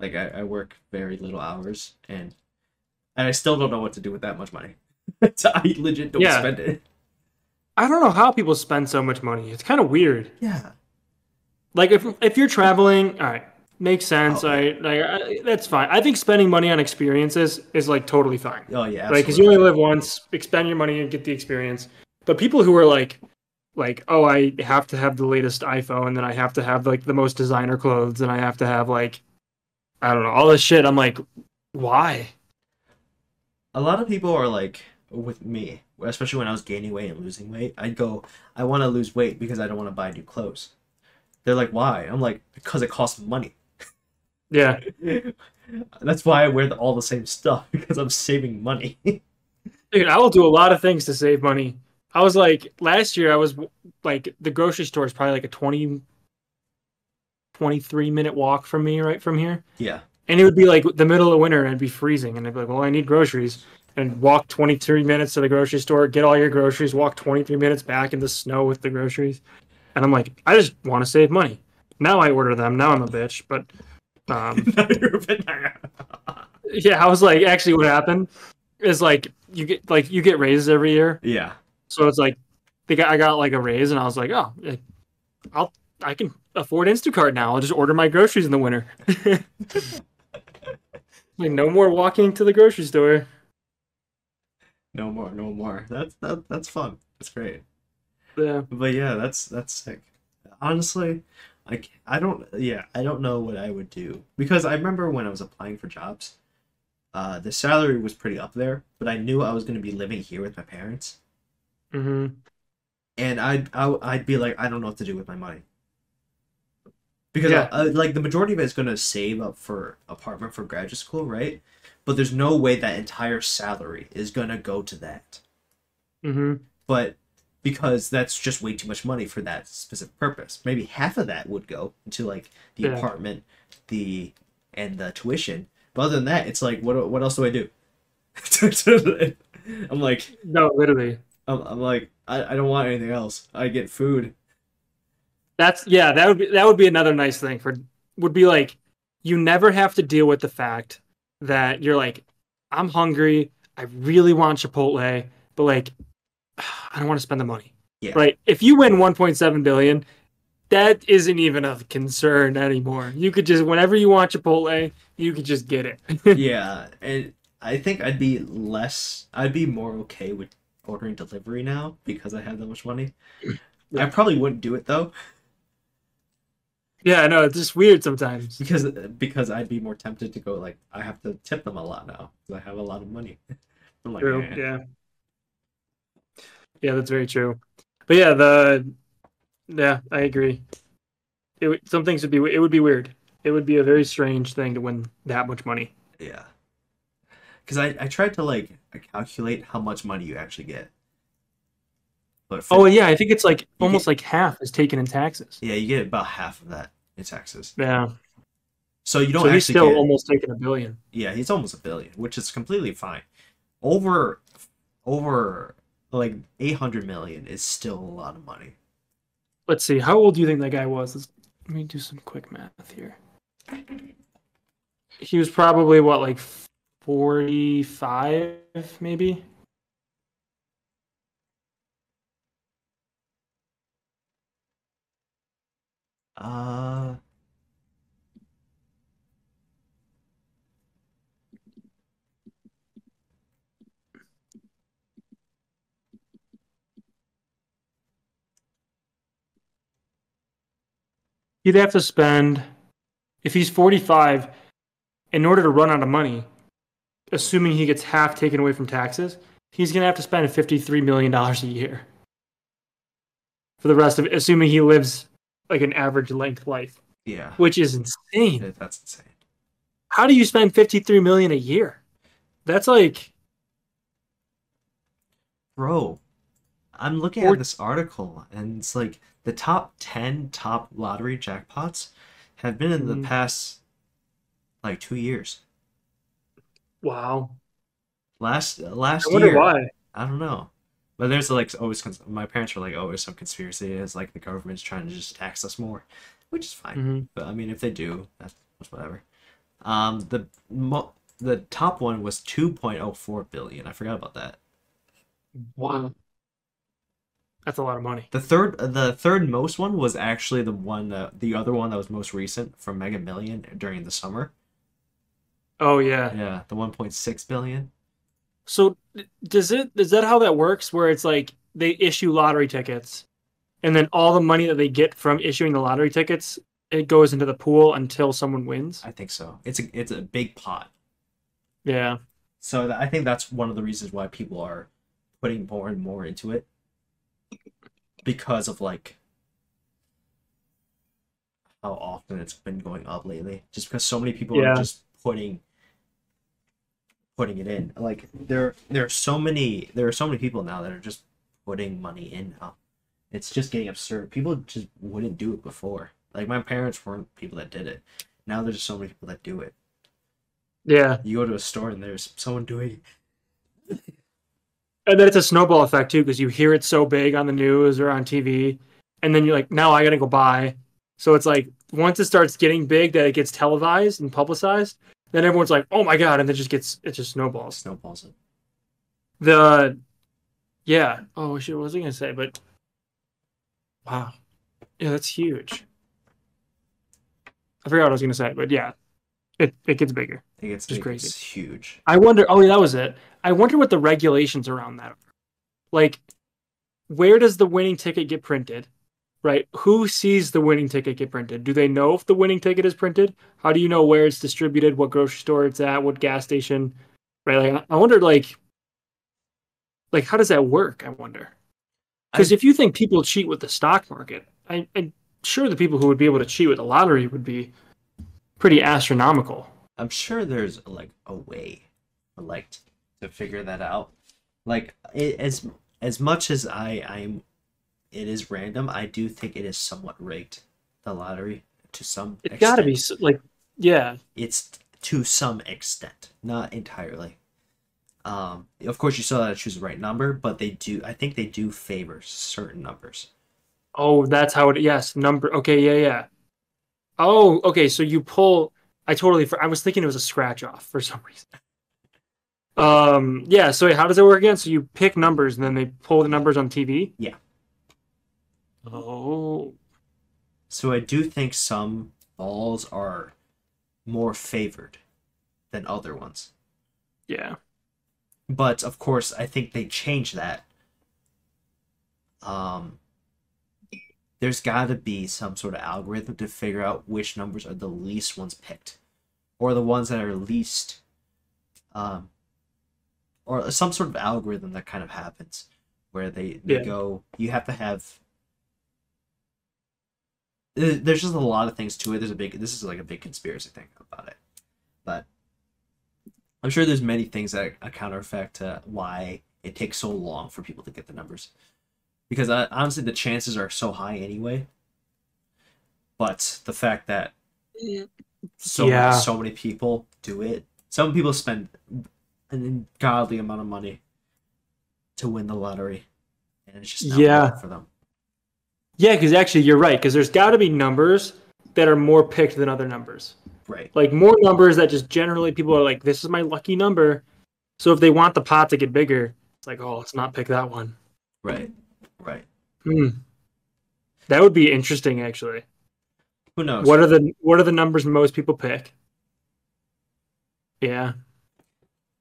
Like I, I work very little hours and and I still don't know what to do with that much money. so I legit don't Yeah. spend it. I don't know how people spend so much money. It's kind of weird. Yeah. Like if if you're traveling, all right, makes sense. Oh, I like I, that's fine. I think spending money on experiences is like totally fine. Oh yeah. Like, because you only live once, spend your money and get the experience. But people who are like, like, oh, I have to have the latest iPhone, and then I have to have like the most designer clothes, and I have to have like, I don't know, all this shit. I'm like, why? a lot of people are like with me, especially when I was gaining weight and losing weight. I'd go, I want to lose weight because I don't want to buy new clothes. They're like, why? I'm like, because it costs money. Yeah, That's why I wear the, all the same stuff because I'm saving money. dude, I will do a lot of things to save money. I was like, last year, I was like, the grocery store is probably like a 20, 23 minute walk from me, right from here. yeah, And it would be like the middle of winter and it'd be freezing. And I'd be like, well, I need groceries. And walk 23 minutes to the grocery store, get all your groceries, walk 23 minutes back in the snow with the groceries. And I'm like, I just want to save money. Now I order them. Now I'm a bitch. But um, yeah, I was like, actually, what happened is like, you get like you get raises every year. yeah, So it's like, they got, I got like a raise and I was like, oh, I'll, I can afford Instacart now. I'll just order my groceries in the winter. like, no more walking to the grocery store. no more, no more. That's that, that's fun. That's great. Yeah. But yeah, that's that's sick. Honestly, like I don't yeah I don't know what I would do because I remember when I was applying for jobs, uh, the salary was pretty up there, but I knew I was going to be living here with my parents, hmm and I'd I, I'd be like I don't know what to do with my money because Yeah. uh, like the majority of it is going to save up for apartment for graduate school, right? But there's no way that entire salary is going to go to that. hmm but because that's just way too much money for that specific purpose. Maybe half of that would go into like the Yeah. apartment, the and the tuition. But other than that, it's like what what else do I do? I'm like No, literally. I'm, I'm like I, I don't want anything else. I get food. That's yeah, that would be that would be another nice thing for would be like you never have to deal with the fact that you're like, I'm hungry, I really want Chipotle, but like I don't want to spend the money. Yeah. Right. If you win 1.7 billion, that isn't even a concern anymore. You could just whenever you want Chipotle, you could just get it. yeah, and I think I'd be less. I'd be more okay with ordering delivery now because I have that much money. I probably wouldn't do it though yeah, I know it's just weird sometimes. because because I'd be more tempted to go like I have to tip them a lot now because I have a lot of money. I'm like, True. "Eh." Yeah. Yeah, that's very true. But yeah, the yeah, I agree. It some things would be it would be weird. It would be a very strange thing to win that much money. yeah. Because I I tried to like calculate how much money you actually get. But Oh yeah, I think it's like almost get- like half is taken in taxes. yeah, you get about half of that in taxes. Yeah. So you don't So actually he's still get, almost taking a billion. yeah, he's almost a billion, which is completely fine. Over over like 800 million is still a lot of money. Let's see. How old do you think that guy was? Let's, let me do some quick math here. He was probably what like 45 maybe? Uh He'd have to spend, if he's 45, in order to run out of money, assuming he gets half taken away from taxes, he's going to have to spend $53 million a year. For the rest of it, assuming he lives like an average length life, yeah, which is insane. that's insane. How do you spend 53 million a year? That's like, Bro, I'm looking Or- at this article and it's like the top 10 top lottery jackpots have been in the Mhm. past like 2 years. Wow. Last last I wonder year, why. I don't know. But there's like always cons- my parents were like, "Oh, there's some conspiracy. It's like the government's trying to just tax us more," which is fine. Mhm. But I mean, if they do, that's, that's whatever. Um, the mo- the top one was 2.04 billion. I forgot about that. Wow. That's a lot of money. The third the third most one was actually the one that the other one that was most recent from Mega Million during the summer. Oh, yeah. Yeah, the 1.6 billion. So does it is that how that works where it's like they issue lottery tickets and then all the money that they get from issuing the lottery tickets it goes into the pool until someone wins? I think so. It's a it's a big pot. Yeah. So I think that's one of the reasons why people are putting more and more into it because of like how often it's been going up lately. Just because so many people Yeah. are just putting putting it in. Like there there are so many there are so many people now that are just putting money in now. It's just getting absurd. People just wouldn't do it before. Like my parents weren't people that did it. Now there's just so many people that do it. Yeah. You go to a store and there's someone doing it. And then it's a snowball effect too because you hear it so big on the news or on TV and then you're like now I got to go buy. So it's like once it starts getting big that it gets televised and publicized, then everyone's like, "Oh my god." And it just gets it just snowballs. snowballs it. The yeah. Oh shit, what was I gonna say? But wow, yeah, that's huge. I forgot what I was gonna say, but yeah, it it gets bigger. It gets Just crazy. it's huge. I wonder. Oh yeah, that was it. I wonder what the regulations around that are. Like, where does the winning ticket get printed? Right? Who sees the winning ticket get printed? Do they know if the winning ticket is printed? How do you know where it's distributed, what grocery store it's at, what gas station? Right? Like I wonder like like how does that work? I wonder. Because if you think people cheat with the stock market, I, I'm sure the people who would be able to cheat with the lottery would be pretty astronomical. I'm sure there's like a way, like to figure that out. Like it, as as much as I I'm, it is random. I do think it is somewhat rigged. The lottery to some. It's got to be like, yeah, It's to some extent, not entirely. Um, of course, you still got to choose the right number, but they do. I think they do favor certain numbers. Oh, that's how it. Yes, number. Okay, yeah, yeah. Oh, okay. So you pull. I totally. I was thinking it was a scratch off for some reason. Um. Yeah. So how does it work again? So you pick numbers and then they pull the numbers on TV. Yeah. Oh. So I do think some balls are more favored than other ones. Yeah. but of course i think they change that um there's got to be some sort of algorithm to figure out which numbers are the least ones picked or the ones that are least um or some sort of algorithm that kind of happens where they, they Yeah. go you have to have there's just a lot of things to it there's a big this is like a big conspiracy thing about it but I'm sure there's many things that a counter effect to why it takes so long for people to get the numbers. Because uh, honestly, the chances are so high anyway. But the fact that so Yeah. so many people do it, some people spend an ungodly amount of money to win the lottery, and it's just not Yeah. for them. Yeah, because actually you're right. Because there's got to be numbers that are more picked than other numbers. Right. Like more numbers that just generally people are like, this is my lucky number. So if they want the pot to get bigger, it's like, oh, let's not pick that one. Right. Right. Hmm. That would be interesting, actually. Who knows? What are the what are the numbers most people pick? Yeah.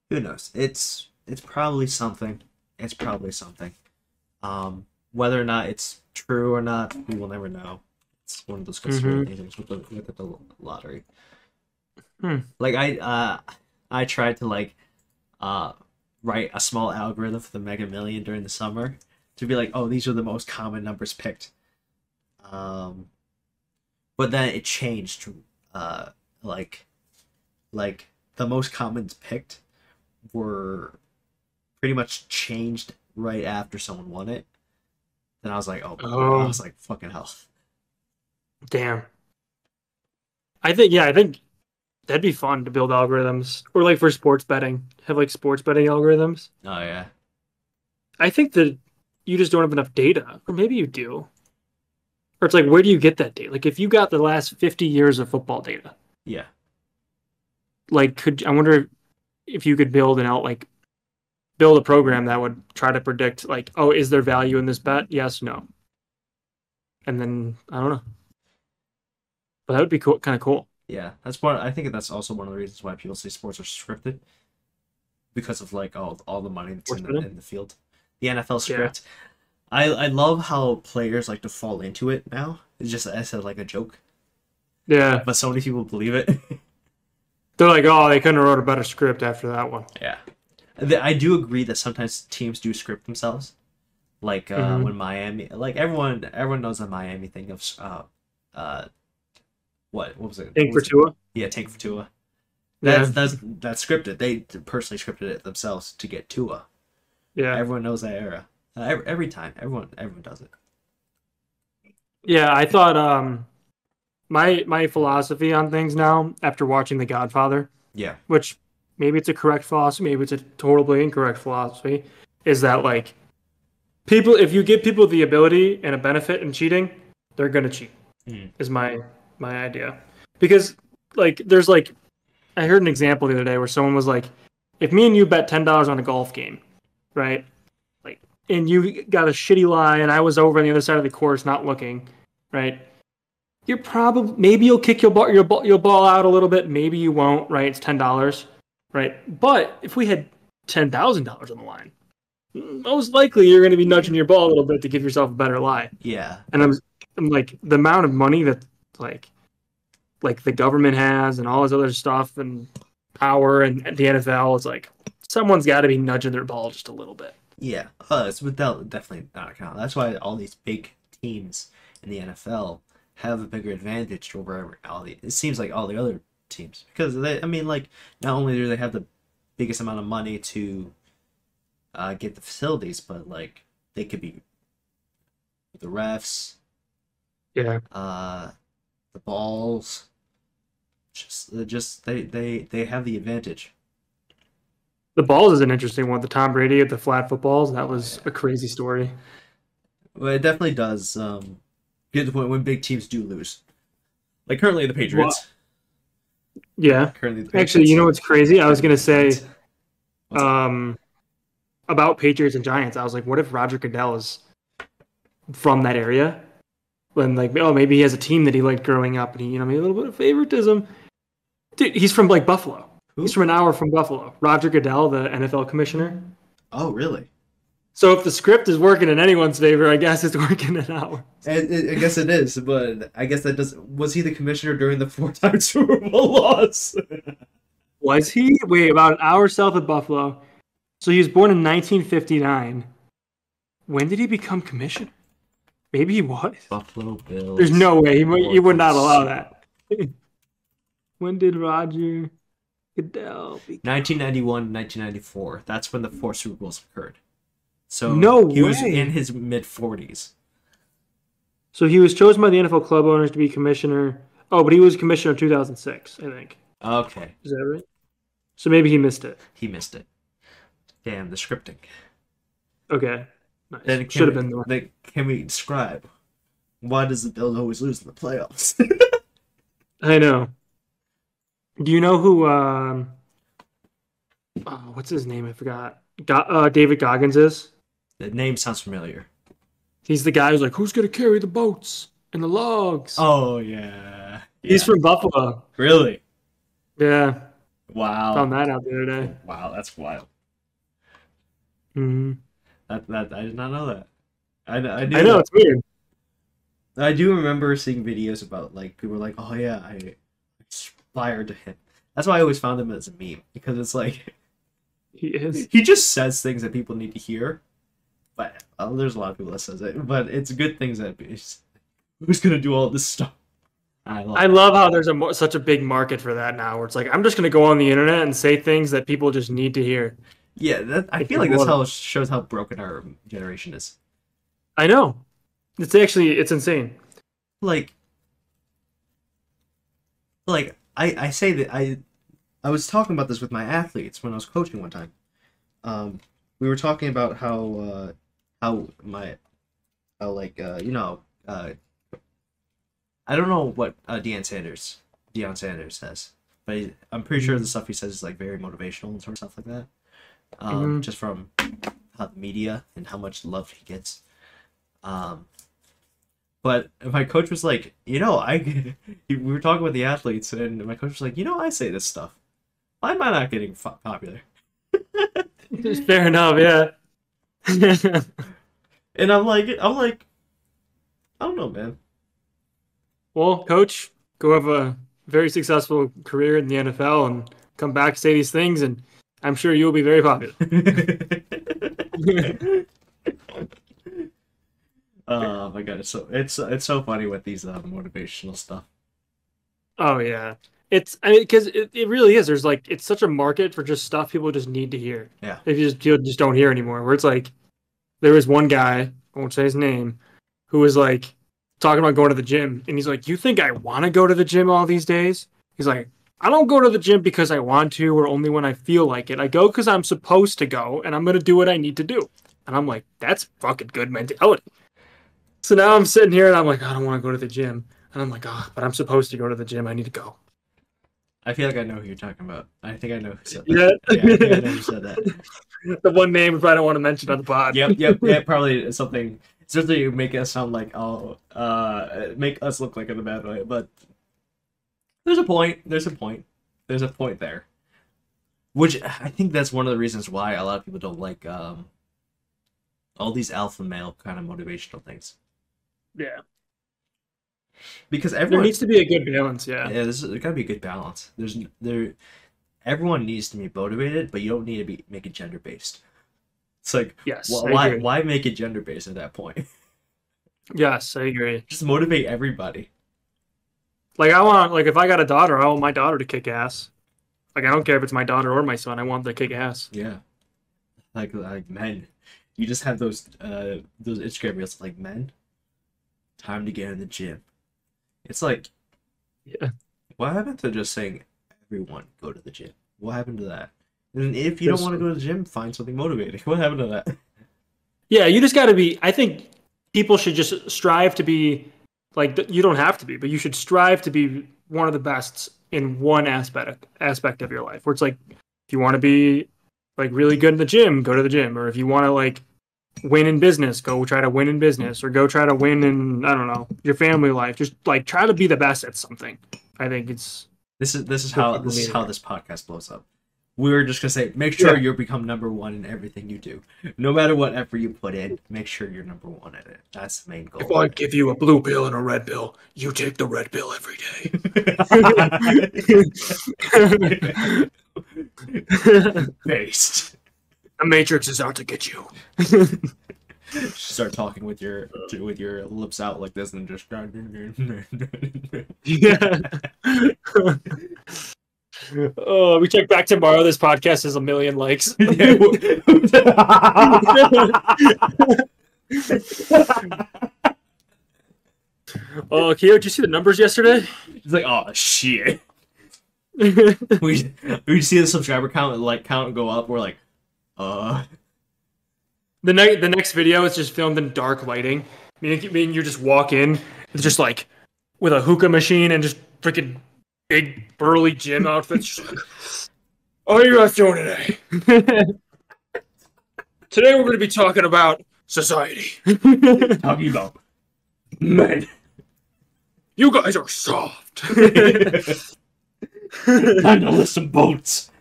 who knows it's it's probably something it's probably something um whether or not it's true or not we will never know it's one of those conspiracy things with the, with the lottery Hmm. like i uh i tried to like uh write a small algorithm for the mega million during the summer to be like oh these are the most common numbers picked um but then it changed uh like like the most commons picked were pretty much changed right after someone won it. Then I was like, oh, Oh. I was like, fucking hell. Damn. I think yeah, I think that'd be fun to build algorithms or like for sports betting, have like sports betting algorithms. Oh yeah, I think that you just don't have enough data, or maybe you do. Or it's like, where do you get that data? Like, if you got the last fifty years of football data, yeah, like, could I wonder if you could build an out like build a program that would try to predict like, oh, is there value in this bet? Yes, no. And then I don't know, but that would be cool, kind of cool. yeah. That's one. I think that's also one of the reasons why people say sports are scripted, because of like all all the money that's in the, in the field. The NFL script. I I love how players like to fall into it now. It's just I said like a joke, Yeah, but so many people believe it. they're like, oh, they couldn't have wrote a better script after that one. Yeah. I do agree that sometimes teams do script themselves. Like uh, Mhm. when Miami, like everyone, everyone knows the Miami thing of uh, uh, what what was it? For was it? Tua. Yeah, Tank for Tua. Yeah. That's that's that's scripted. They personally scripted it themselves to get Tua. Yeah, Everyone knows that era. Uh, every, every time, everyone everyone does it. yeah. I thought um, my my philosophy on things now after watching The Godfather. Yeah, which maybe it's a correct philosophy, maybe it's a totally incorrect philosophy, is that like people if you give people the ability and a benefit in cheating, they're gonna cheat. Hmm. Is my my idea. Because like there's like I heard an example the other day where someone was like, if me and you bet ten dollars on a golf game, right? Like and you got a shitty lie and I was over on the other side of the course not looking, right? You're probably maybe you'll kick your ball your ball your ball out a little bit, maybe you won't, right? It's ten dollars, right? But if we had ten thousand dollars on the line, most likely you're going to be nudging your ball a little bit to give yourself a better lie. Yeah. And I'm, I'm like the amount of money that like like the government has and all this other stuff and power and the NFL is like someone's got to be nudging their ball just a little bit. Yeah. Uh, it's without definitely not a count. That's why all these big teams in the NFL have a bigger advantage over all the. It seems like all the other teams because they. I mean, like not only do they have the biggest amount of money to uh, get the facilities, but like they could be the refs, Yeah. uh, the balls. Just, just they they they have the advantage. The balls is an interesting one. The Tom Brady at the flat footballs, that was a crazy story. Well, it definitely does um, get to the point when big teams do lose. Like currently the Patriots. Yeah. Currently, Actually, you know what's crazy? I was going to say um about Patriots and Giants. I was like, what if Roger Goodell is from that area? When like, oh, maybe he has a team that he liked growing up, and he, you know, maybe a little bit of favoritism. Dude, he's from like Buffalo. Who? He's from an hour from Buffalo. Roger Goodell, the NFL commissioner. Oh, really? So if the script is working in anyone's favor, I guess it's working in ours. I, I I guess it is, but I guess that does. Was he the commissioner during the four-time Super Bowl loss? Was he? Wait, about an hour south of Buffalo. So he was born in 1959. When did he become commissioner? Maybe he was. Buffalo Bills. There's no way he, would- he would not allow that. when did Roger Goodell become? 1991, 1994. That's when the four Super Bowls occurred. So No he was in his mid 40s. So he was chosen by the NFL club owners to be commissioner. Oh, but he was commissioner in 2006, I think. Okay, Is that right? So maybe he missed it. he missed it. Damn, the scripting. Okay. Nice. Then Should have been the one. Can we describe why does the Bills always lose in the playoffs? I know. Do you know who? Um, oh, what's his name? I forgot. Go- uh, David Goggins is. The name sounds familiar. He's the guy who's like, who's gonna carry the boats and the logs? Oh yeah, He's Yeah. from Buffalo. really Yeah, wow. found that out the other day. Wow, that's wild. hmm That, that I did not know that. I, I, knew I know that. it's weird. I do remember seeing videos about like people were like, "Oh yeah, I aspired to him." That's why I always found him as a meme because it's like He is. he just says things that people need to hear. But uh, there's a lot of people that says it, but it's good things that who's gonna do all this stuff. I love. I love how there's a such a big market for that now. Where it's like I'm just gonna go on the internet and say things that people just need to hear. yeah, that, I feel like that's how shows how broken our generation is. I know. It's actually it's insane. like like I I say that I I was talking about this with my athletes when I was coaching one time. Um we were talking about how uh how my how like uh you know uh I don't know what uh Deion Sanders Deion Sanders says, but he, I'm pretty sure the stuff he says is like very motivational and sort of stuff like that. Um Mhm. just from how the media and how much love he gets. Um but my coach was like, you know, I we were talking with the athletes, and my coach was like, you know, I say this stuff. Why am I not getting fo- popular? Fair enough. Yeah. And I'm like, I'm like, I don't know, man. well, coach, go have a very successful career in the NFL and come back say these things, and I'm sure you'll be very popular. oh my god, it's so it's it's so funny with these uh, motivational stuff. Oh yeah, it's I mean because it, it really is. There's like it's such a market for just stuff people just need to hear. Yeah. If you just people just don't hear anymore. Where it's like there was one guy I won't say his name who was like talking about going to the gym, and he's like, "You think I want to go to the gym all these days?" He's like. I don't go to the gym because I want to or only when I feel like it. I go because I'm supposed to go and I'm going to do what I need to do. And I'm like, that's fucking good mentality. So now I'm sitting here and I'm like, I don't want to go to the gym. And I'm like, oh, but I'm supposed to go to the gym. I need to go. I feel like I know who you're talking about. I think I know who said Yeah. that. Yeah, I think I know who said that. the one name we probably don't want to mention on the pod. Yep, yep, yeah. Probably something. Certainly, make us sound like oh, uh, make us look like in a bad way. But there's a point. There's a point. There's a point there. Which I think that's one of the reasons why a lot of people don't like um, All these alpha male kind of motivational things. Yeah. Because everyone There needs to be a good balance. Yeah. Yeah, there's there gotta be a good balance. There's there, everyone needs to be motivated, but you don't need to be make it gender based. It's like Yes. wh- why why make it gender based at that point? Yes, I agree. Just motivate everybody. Like I want, like if I got a daughter, I want my daughter to kick ass. Like I don't care if it's my daughter or my son. I want them to kick ass. Yeah, like like men, you just have those uh those Instagram reels like men. Time to get in the gym. It's like, Yeah. what happened to just saying everyone go to the gym? What happened to that? And if you don't want to go to the gym, find something motivating. What happened to that? Yeah, you just got to be. I think people should just strive to be like you don't have to be, but you should strive to be one of the best in one aspect aspect of your life. Where it's like if you want to be like really good in the gym, go to the gym, or if you want to like win in business, go try to win in business, or go try to win in I don't know your family life. Just like try to be the best at something. I think it's This is this is how this is how this podcast blows up. We were just gonna say, make sure Yeah. you become number one in everything you do. No matter what effort you put in, make sure you're number one at it. That's the main goal. if I give you a blue pill and a red pill, you take the red pill every day. Based. The Matrix is out to get you. Start talking with your with your lips out like this and just. Yeah. oh, we check back tomorrow. This podcast has a million likes. oh, Keo, did you see the numbers yesterday? It's like, oh shit. We we see the subscriber count like count go up. We're like, uh. the next the next video is just filmed in dark lighting. Meaning, meaning you just walk in, it's just like with a hookah machine and just freaking big burly gym outfits. Just like, oh, you guys doing today? today we're going to be talking about society. talking about men. you guys are soft. Time to lift some boats.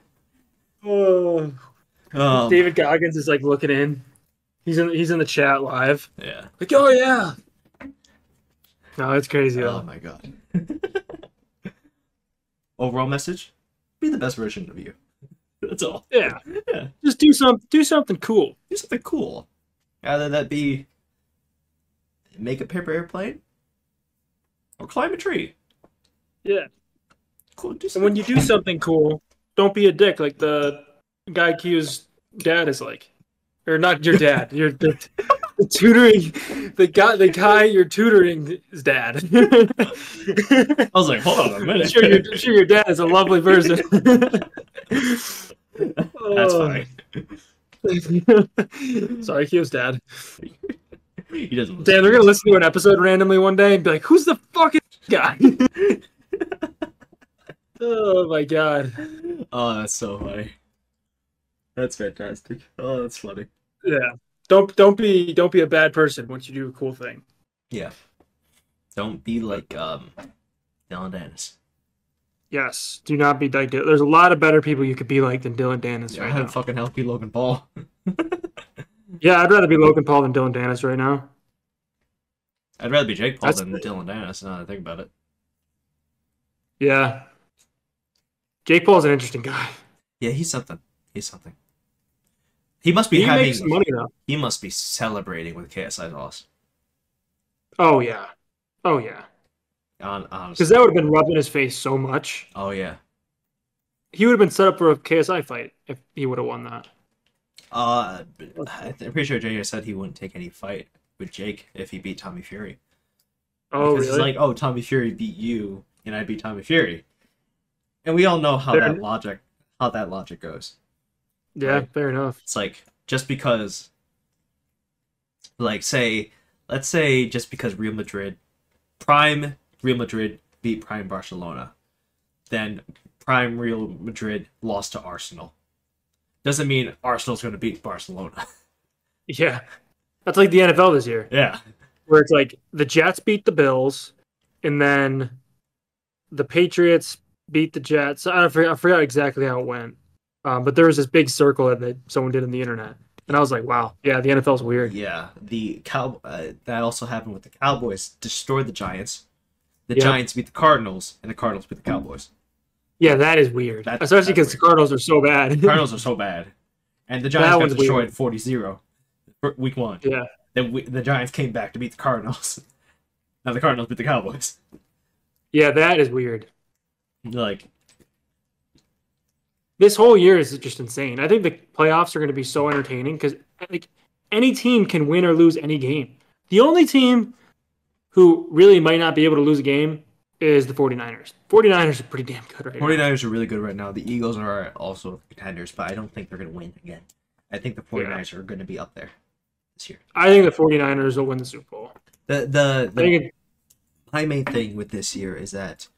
oh. Um, David Goggins is like looking in. He's in he's in the chat live. yeah. Like, oh yeah. No, it's crazy. Oh though. my god. Overall message: Be the best version of you. That's all. Yeah. Yeah. Just do some do something cool. Do something cool. Either that be make a paper airplane or climb a tree. Yeah. Cool. Do And when you do something cool, don't be a dick like the guy Q's dad is like. Or not your dad. Your the, the tutoring the guy the guy you're tutoring is dad. I was like, hold on a minute. sure your I'm sure your dad is a lovely person. That's fine. Sorry, Q's dad. He doesn't. Damn, they're gonna listen to an episode randomly one day and be like, "Who's the fucking guy?" oh my god. Oh, that's so funny. That's fantastic. Oh, that's funny. Yeah. Don't don't be don't be a bad person once you do a cool thing. Yeah. Don't be like um Dillon Danis. Yes. Do not be like There's a lot of better people you could be like than Dillon Danis I right had now. fucking help you, Logan Paul. Yeah, I'd rather be Logan Paul than Dillon Danis right now. I'd rather be Jake Paul That's- than Dillon Danis. Now that I think about it. Yeah. Jake Paul's an interesting guy. Yeah, he's something. He's something. He must be He having. makes money now. He must be celebrating with KSI's loss. Oh yeah. Oh yeah. Because that would have been rubbed in his face so much. Oh yeah. He would have been set up for a KSI fight if he would have won that. Uh, I'm pretty sure Jay said he wouldn't take any fight with Jake if he beat Tommy Fury. Oh because really? it's like, oh, Tommy Fury beat you, and I beat Tommy Fury, and we all know how Fair. that logic, how that logic goes. Yeah, right. fair enough. It's like just because, like, say, let's say just because Real Madrid, prime Real Madrid beat prime Barcelona, then prime Real Madrid lost to Arsenal. Doesn't mean Arsenal's going to beat Barcelona. Yeah. That's like the NFL this year, yeah. where it's like the Jets beat the Bills, and then the Patriots beat the Jets. I forgot, I forgot exactly how it went, um, but there was this big circle that they, someone did on the internet, And I was like, wow, yeah, the NFL's weird. Yeah, the cow uh, that also happened with the Cowboys destroyed the Giants. The Yep. Giants beat the Cardinals, and the Cardinals beat the Cowboys. Yeah, that is weird. That- Especially because the. Cardinals are so bad. The Cardinals are so bad, and the Giants got destroyed weird. 40-0 week one. yeah. Then we, the Giants came back to beat the Cardinals. now the Cardinals beat the Cowboys. Yeah, that is weird. Like, This whole year is just insane. I think the playoffs are going to be so entertaining because like any team can win or lose any game. The only team who really might not be able to lose a game is the 49ers. 49ers are pretty damn good right now. 49ers are really good right now. The Eagles are also contenders, but I don't think they're going to win again. I think the 49ers are going to be up there this year. I think the 49ers will win the Super Bowl. The the, the it, my main thing with this year is that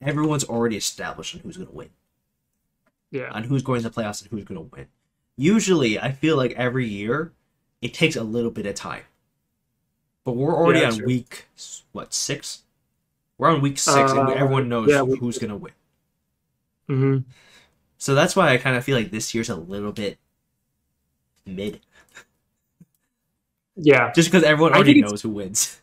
everyone's already established on who's going to win, yeah. on who's going to the playoffs and who's going to win. Usually, I feel like every year it takes a little bit of time, but we're already Yeah, on true. week what six? We're on week six, and Uh, everyone knows yeah, week who's going to win. hmm So that's why I kind of feel like this year's a little bit mid, Yeah. just because everyone already knows who wins.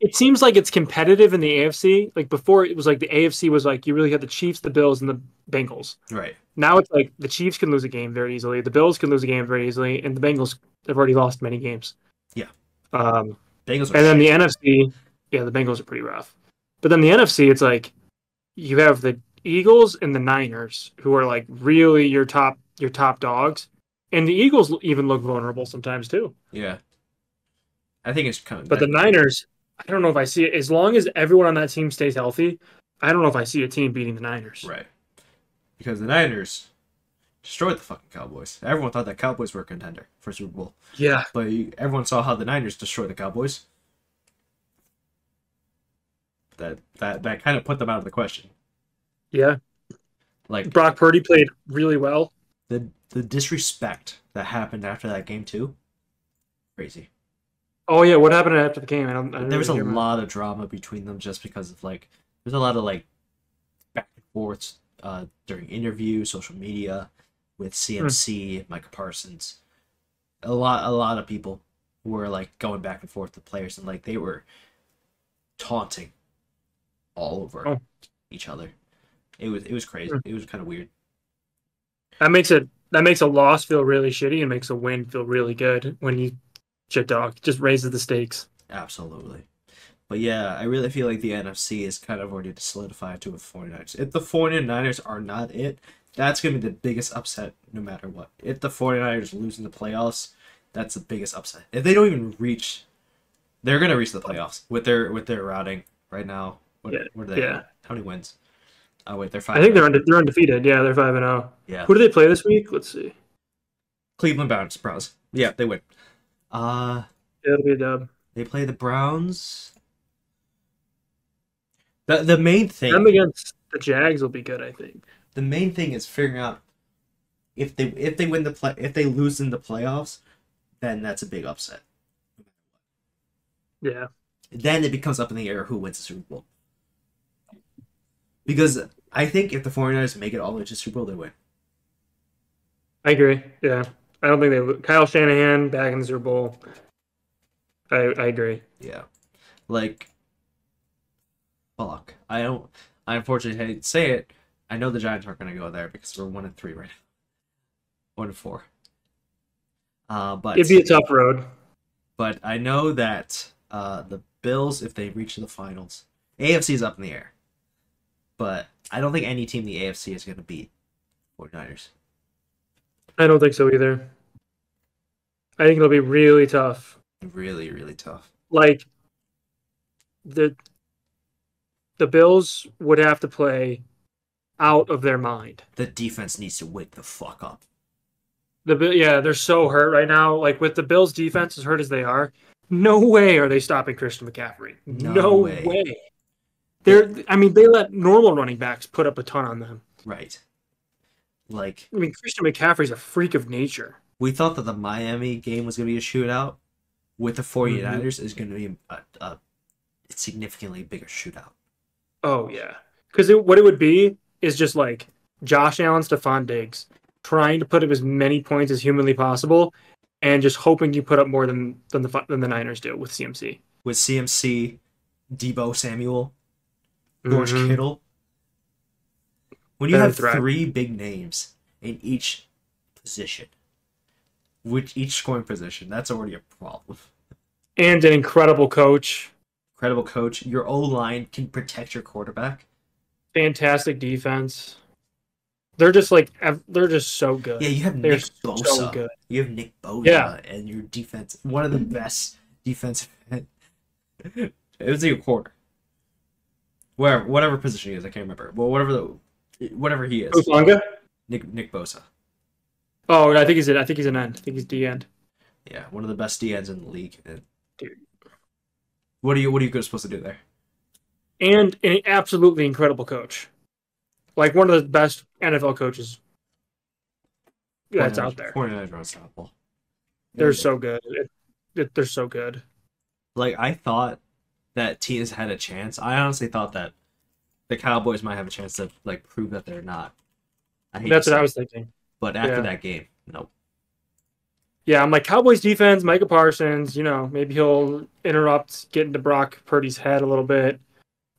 It seems like it's competitive in the AFC. Like before, it was like the AFC was like you really had the Chiefs, the Bills, and the Bengals. Right. Now it's like the Chiefs can lose a game very easily, the Bills can lose a game very easily, and the Bengals have already lost many games. Yeah. Um, Bengals are and then the NFC, yeah, the Bengals are pretty rough. But then the NFC, it's like you have the Eagles and the Niners, who are like really your top your top dogs, and the Eagles even look vulnerable sometimes too. yeah. I think it's kind of. But the Niners, I don't know if I see it. As long as everyone on that team stays healthy, I don't know if I see a team beating the Niners. Right. Because the Niners destroyed the fucking Cowboys. Everyone thought that Cowboys were a contender for Super Bowl. Yeah. But everyone saw how the Niners destroyed the Cowboys. That that that kind of put them out of the question. Yeah. Like Brock Purdy played really well. the the disrespect that happened after that game too. Crazy. Oh yeah, what happened after the game? I don't, I there was a lot of drama between them just because of like there's a lot of like back and forths uh, during interviews, social media with CMC, Micah Parsons. A lot, a lot of people were like going back and forth with players, and like they were taunting all over Oh. each other. It was, it was crazy. Hmm. It was kind of weird. That makes it that makes a loss feel really shitty and makes a win feel really good when you shit dog. Just raises the stakes. Absolutely. But yeah, I really feel like the NFC is kind of already solidified to the 49ers. If the 49ers are not it, that's going to be the biggest upset no matter what. If the 49ers lose in the playoffs, that's the biggest upset. If they don't even reach they're going to reach the playoffs with their with their routing right now. What, Yeah, what are they? yeah. How many wins? Oh wait, they're 5. I think they're oh. unde- they're undefeated. Yeah, they're five and zero. Yeah. Who do they play this week? Let's see. Cleveland Browns, Browns. Yeah, they win. Uh it'll be a dub. they play the Browns. The the main thing Them against the Jags will be good. I think. the main thing is figuring out if they if they win the play if they lose in the playoffs, then that's a big upset. Yeah. Then it becomes up in the air who wins the Super Bowl. Because I think if the 49ers make it all the way to Super Bowl, they win. I agree. Yeah, I don't think they. Kyle Shanahan back in the Super Bowl. I I agree. Yeah. Like fuck. I don't I unfortunately hate to say it. I know the Giants aren't gonna go there because we're one and three right now. One and four. Uh but It'd be a tough road. but I know that uh, the Bills, if they reach the finals, AFC is up in the air. But I don't think any team in the AFC is going to beat 49ers. I don't think so either. I think it'll be really tough. Really, really tough. Like the the Bills would have to play out of their mind. The defense needs to wake the fuck up. The yeah, they're so hurt right now. Like with the Bills' defense as hurt as they are, no way are they stopping Christian McCaffrey. No No, way. way. They're, I mean, they let normal running backs put up a ton on them. Right. Like, I mean, Christian McCaffrey's a freak of nature. we thought that the Miami game was going to be a shootout. With the 49ers, is going to be a, a significantly bigger shootout. Oh yeah, because it, what it would be is just like Josh Allen, Stefon Diggs, trying to put up as many points as humanly possible, and just hoping you put up more than than the than the Niners do with CMC. With CMC, Deebo Samuel, George Mhm. Kittle. When you have threat. three big names in each position, which each scoring position, that's already a problem. and an incredible coach, Incredible coach. Your O line can protect your quarterback. fantastic defense. They're just like they're just so good. Yeah, you have they're Nick so Bosa. good. You have Nick Bosa Yeah. and your defense, one of the best defensive. it was a quarter. Wherever, whatever position he is, I can't remember. Well, whatever the, whatever he is, Hufanga? Nick Nick Bosa. Oh, I think he's an, I think he's an end. I think he's D end. Yeah, one of the best DNs in the league. Dude. What are you What are you supposed to do there? and an absolutely incredible coach, like one of the best NFL coaches that's out there. 49ers are unstoppable. They're so good. It, it, they're so good. like I thought that teams had a chance. I honestly thought that the Cowboys might have a chance to like prove that they're not. That's what I was thinking. But after yeah. that game, nope. Yeah, I'm like Cowboys defense, Micah Parsons. You know, maybe he'll interrupt, get into Brock Purdy's head a little bit.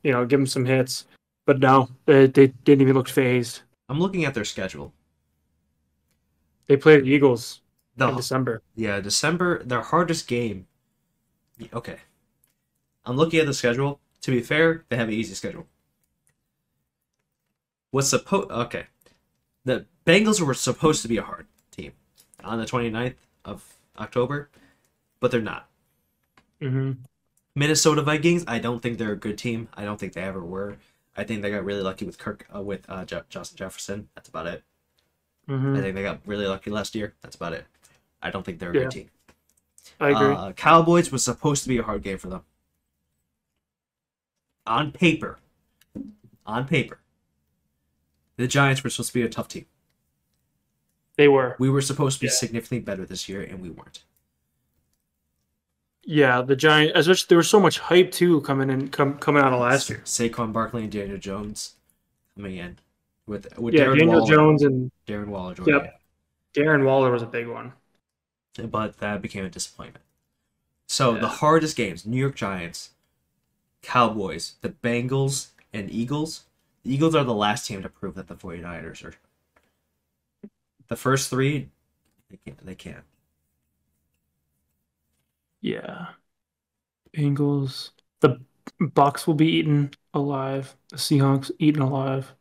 You know, give him some hits. But no, they, they didn't even look phased. I'm looking at their schedule. They played the Eagles in December. yeah, December their hardest game. Okay, I'm looking at the schedule. To be fair, they have an easy schedule. What's supposed okay? The Bengals were supposed to be a hard team on the 29th of October, but they're not. hmm Minnesota Vikings, I don't think they're a good team. I don't think they ever were. I think they got really lucky with Kirk uh, with uh, Je- Justin Jefferson. That's about it. hmm I think they got really lucky last year. That's about it. I don't think they're a Yeah. good team. I agree. Uh, Cowboys was supposed to be a hard game for them. On paper, on paper, the Giants were supposed to be a tough team. they were. We were supposed to be Yeah. significantly better this year, and we weren't. Yeah, the Giants. Especially there was so much hype too coming in, com, coming out of last year. Saquon Barkley and Daniel Jones coming in with with Yeah, Darren Daniel Waller. Jones and Darren Waller joining Yep. Darren Waller was a big one. but that became a disappointment. So the hardest games: New York Giants, Cowboys, the Bengals, and Eagles. The Eagles are the last team to prove that the 49ers are. The first three, they can't. They can't. Yeah. Bengals. The Bucks will be eaten alive. The Seahawks eaten alive.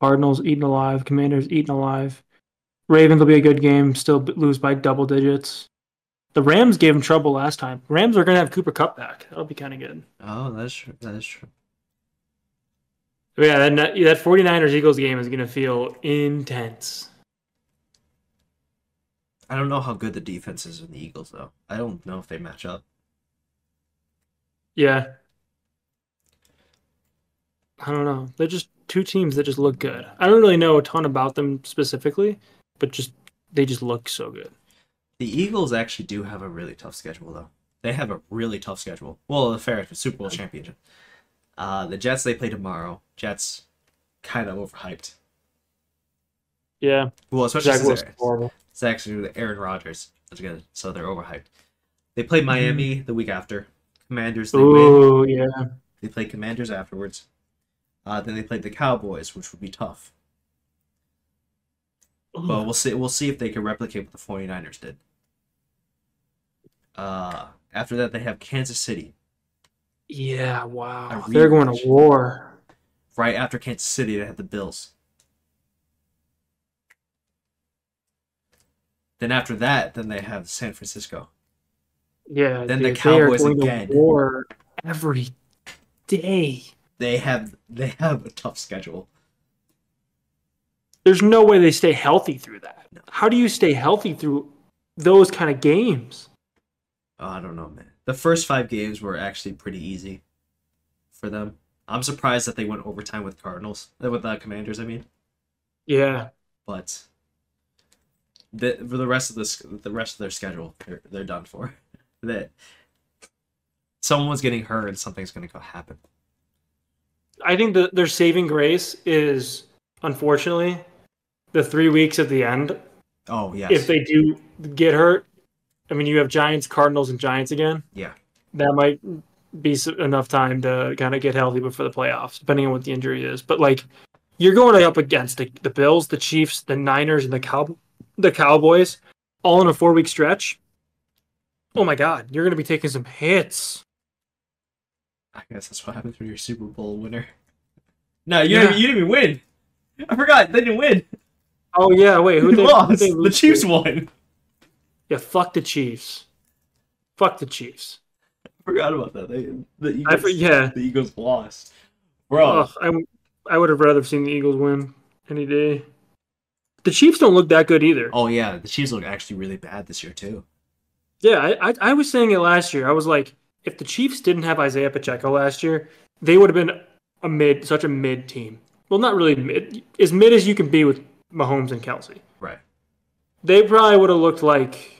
Cardinals eaten alive. Commanders eaten alive. Ravens will be a good game. Still lose by double digits. The Rams gave them trouble last time. Rams are going to have Cooper Kupp back. That'll be kind of good. Oh, that's true. That is true. Yeah, that, that 49ers Eagles game is going to feel intense. I don't know how good the defense is in the Eagles, though. I don't know if they match up. Yeah. I don't know. They're just two teams that just look good. I don't really know a ton about them specifically, but just they just look so good. The Eagles actually do have a really tough schedule, though. They have a really tough schedule. Well, the fair Super Bowl championship. Uh, the Jets they play tomorrow. Jets, kind of overhyped. Yeah. Well, especially Zach since horrible. it's actually with Aaron Rodgers. That's good. So they're overhyped. They play Miami the week after. Commanders they win. Yeah. They play Commanders afterwards. Uh, then they played the Cowboys, which would be tough. But we'll see. We'll see if they can replicate what the 49ers did. Uh, after that, they have Kansas City. Yeah, wow. They're going to war. Right after Kansas City, they have the Bills. Then after that, then they have San Francisco. Yeah. Then the dude, they are Cowboys going to again. War every day. They have they have a tough schedule. There's no way they stay healthy through that. How do you stay healthy through those kind of games? Oh, I don't know, man. The first five games were actually pretty easy for them. I'm surprised that they went overtime with Cardinals, uh, with the Commanders. I mean, Yeah. but the for the rest of this, the rest of their schedule, they're they're done for. that someone's getting hurt and something's going to go happen. I think that their saving grace is unfortunately the three weeks at the end, Oh yes. if they do get hurt, I mean, you have Giants, Cardinals, and Giants again. Yeah. That might be enough time to kind of get healthy before the playoffs, depending on what the injury is. But like, you're going up against the, the Bills, the Chiefs, the Niners, and the Cow the Cowboys, all in a four week stretch. Oh my God, you're going to be taking some hits. I guess that's what happens when you're a Super Bowl winner. No, you Yeah. didn't, you didn't even win. I forgot they didn't win. Oh yeah, wait, who Who they, lost? who'd they The Chiefs to? won. Yeah, fuck the Chiefs. Fuck the Chiefs. I forgot about that. They, the Eagles, I for, yeah. the Eagles lost, bro. I I would have rather seen the Eagles win any day. The Chiefs don't look that good either. Oh yeah, the Chiefs look actually really bad this year too. Yeah, I, I I was saying it last year. I was like, if the Chiefs didn't have Isaiah Pacheco last year, they would have been a mid, such a mid team. Well, not really mid, as mid as you can be with Mahomes and Kelce. Right. They probably would have looked like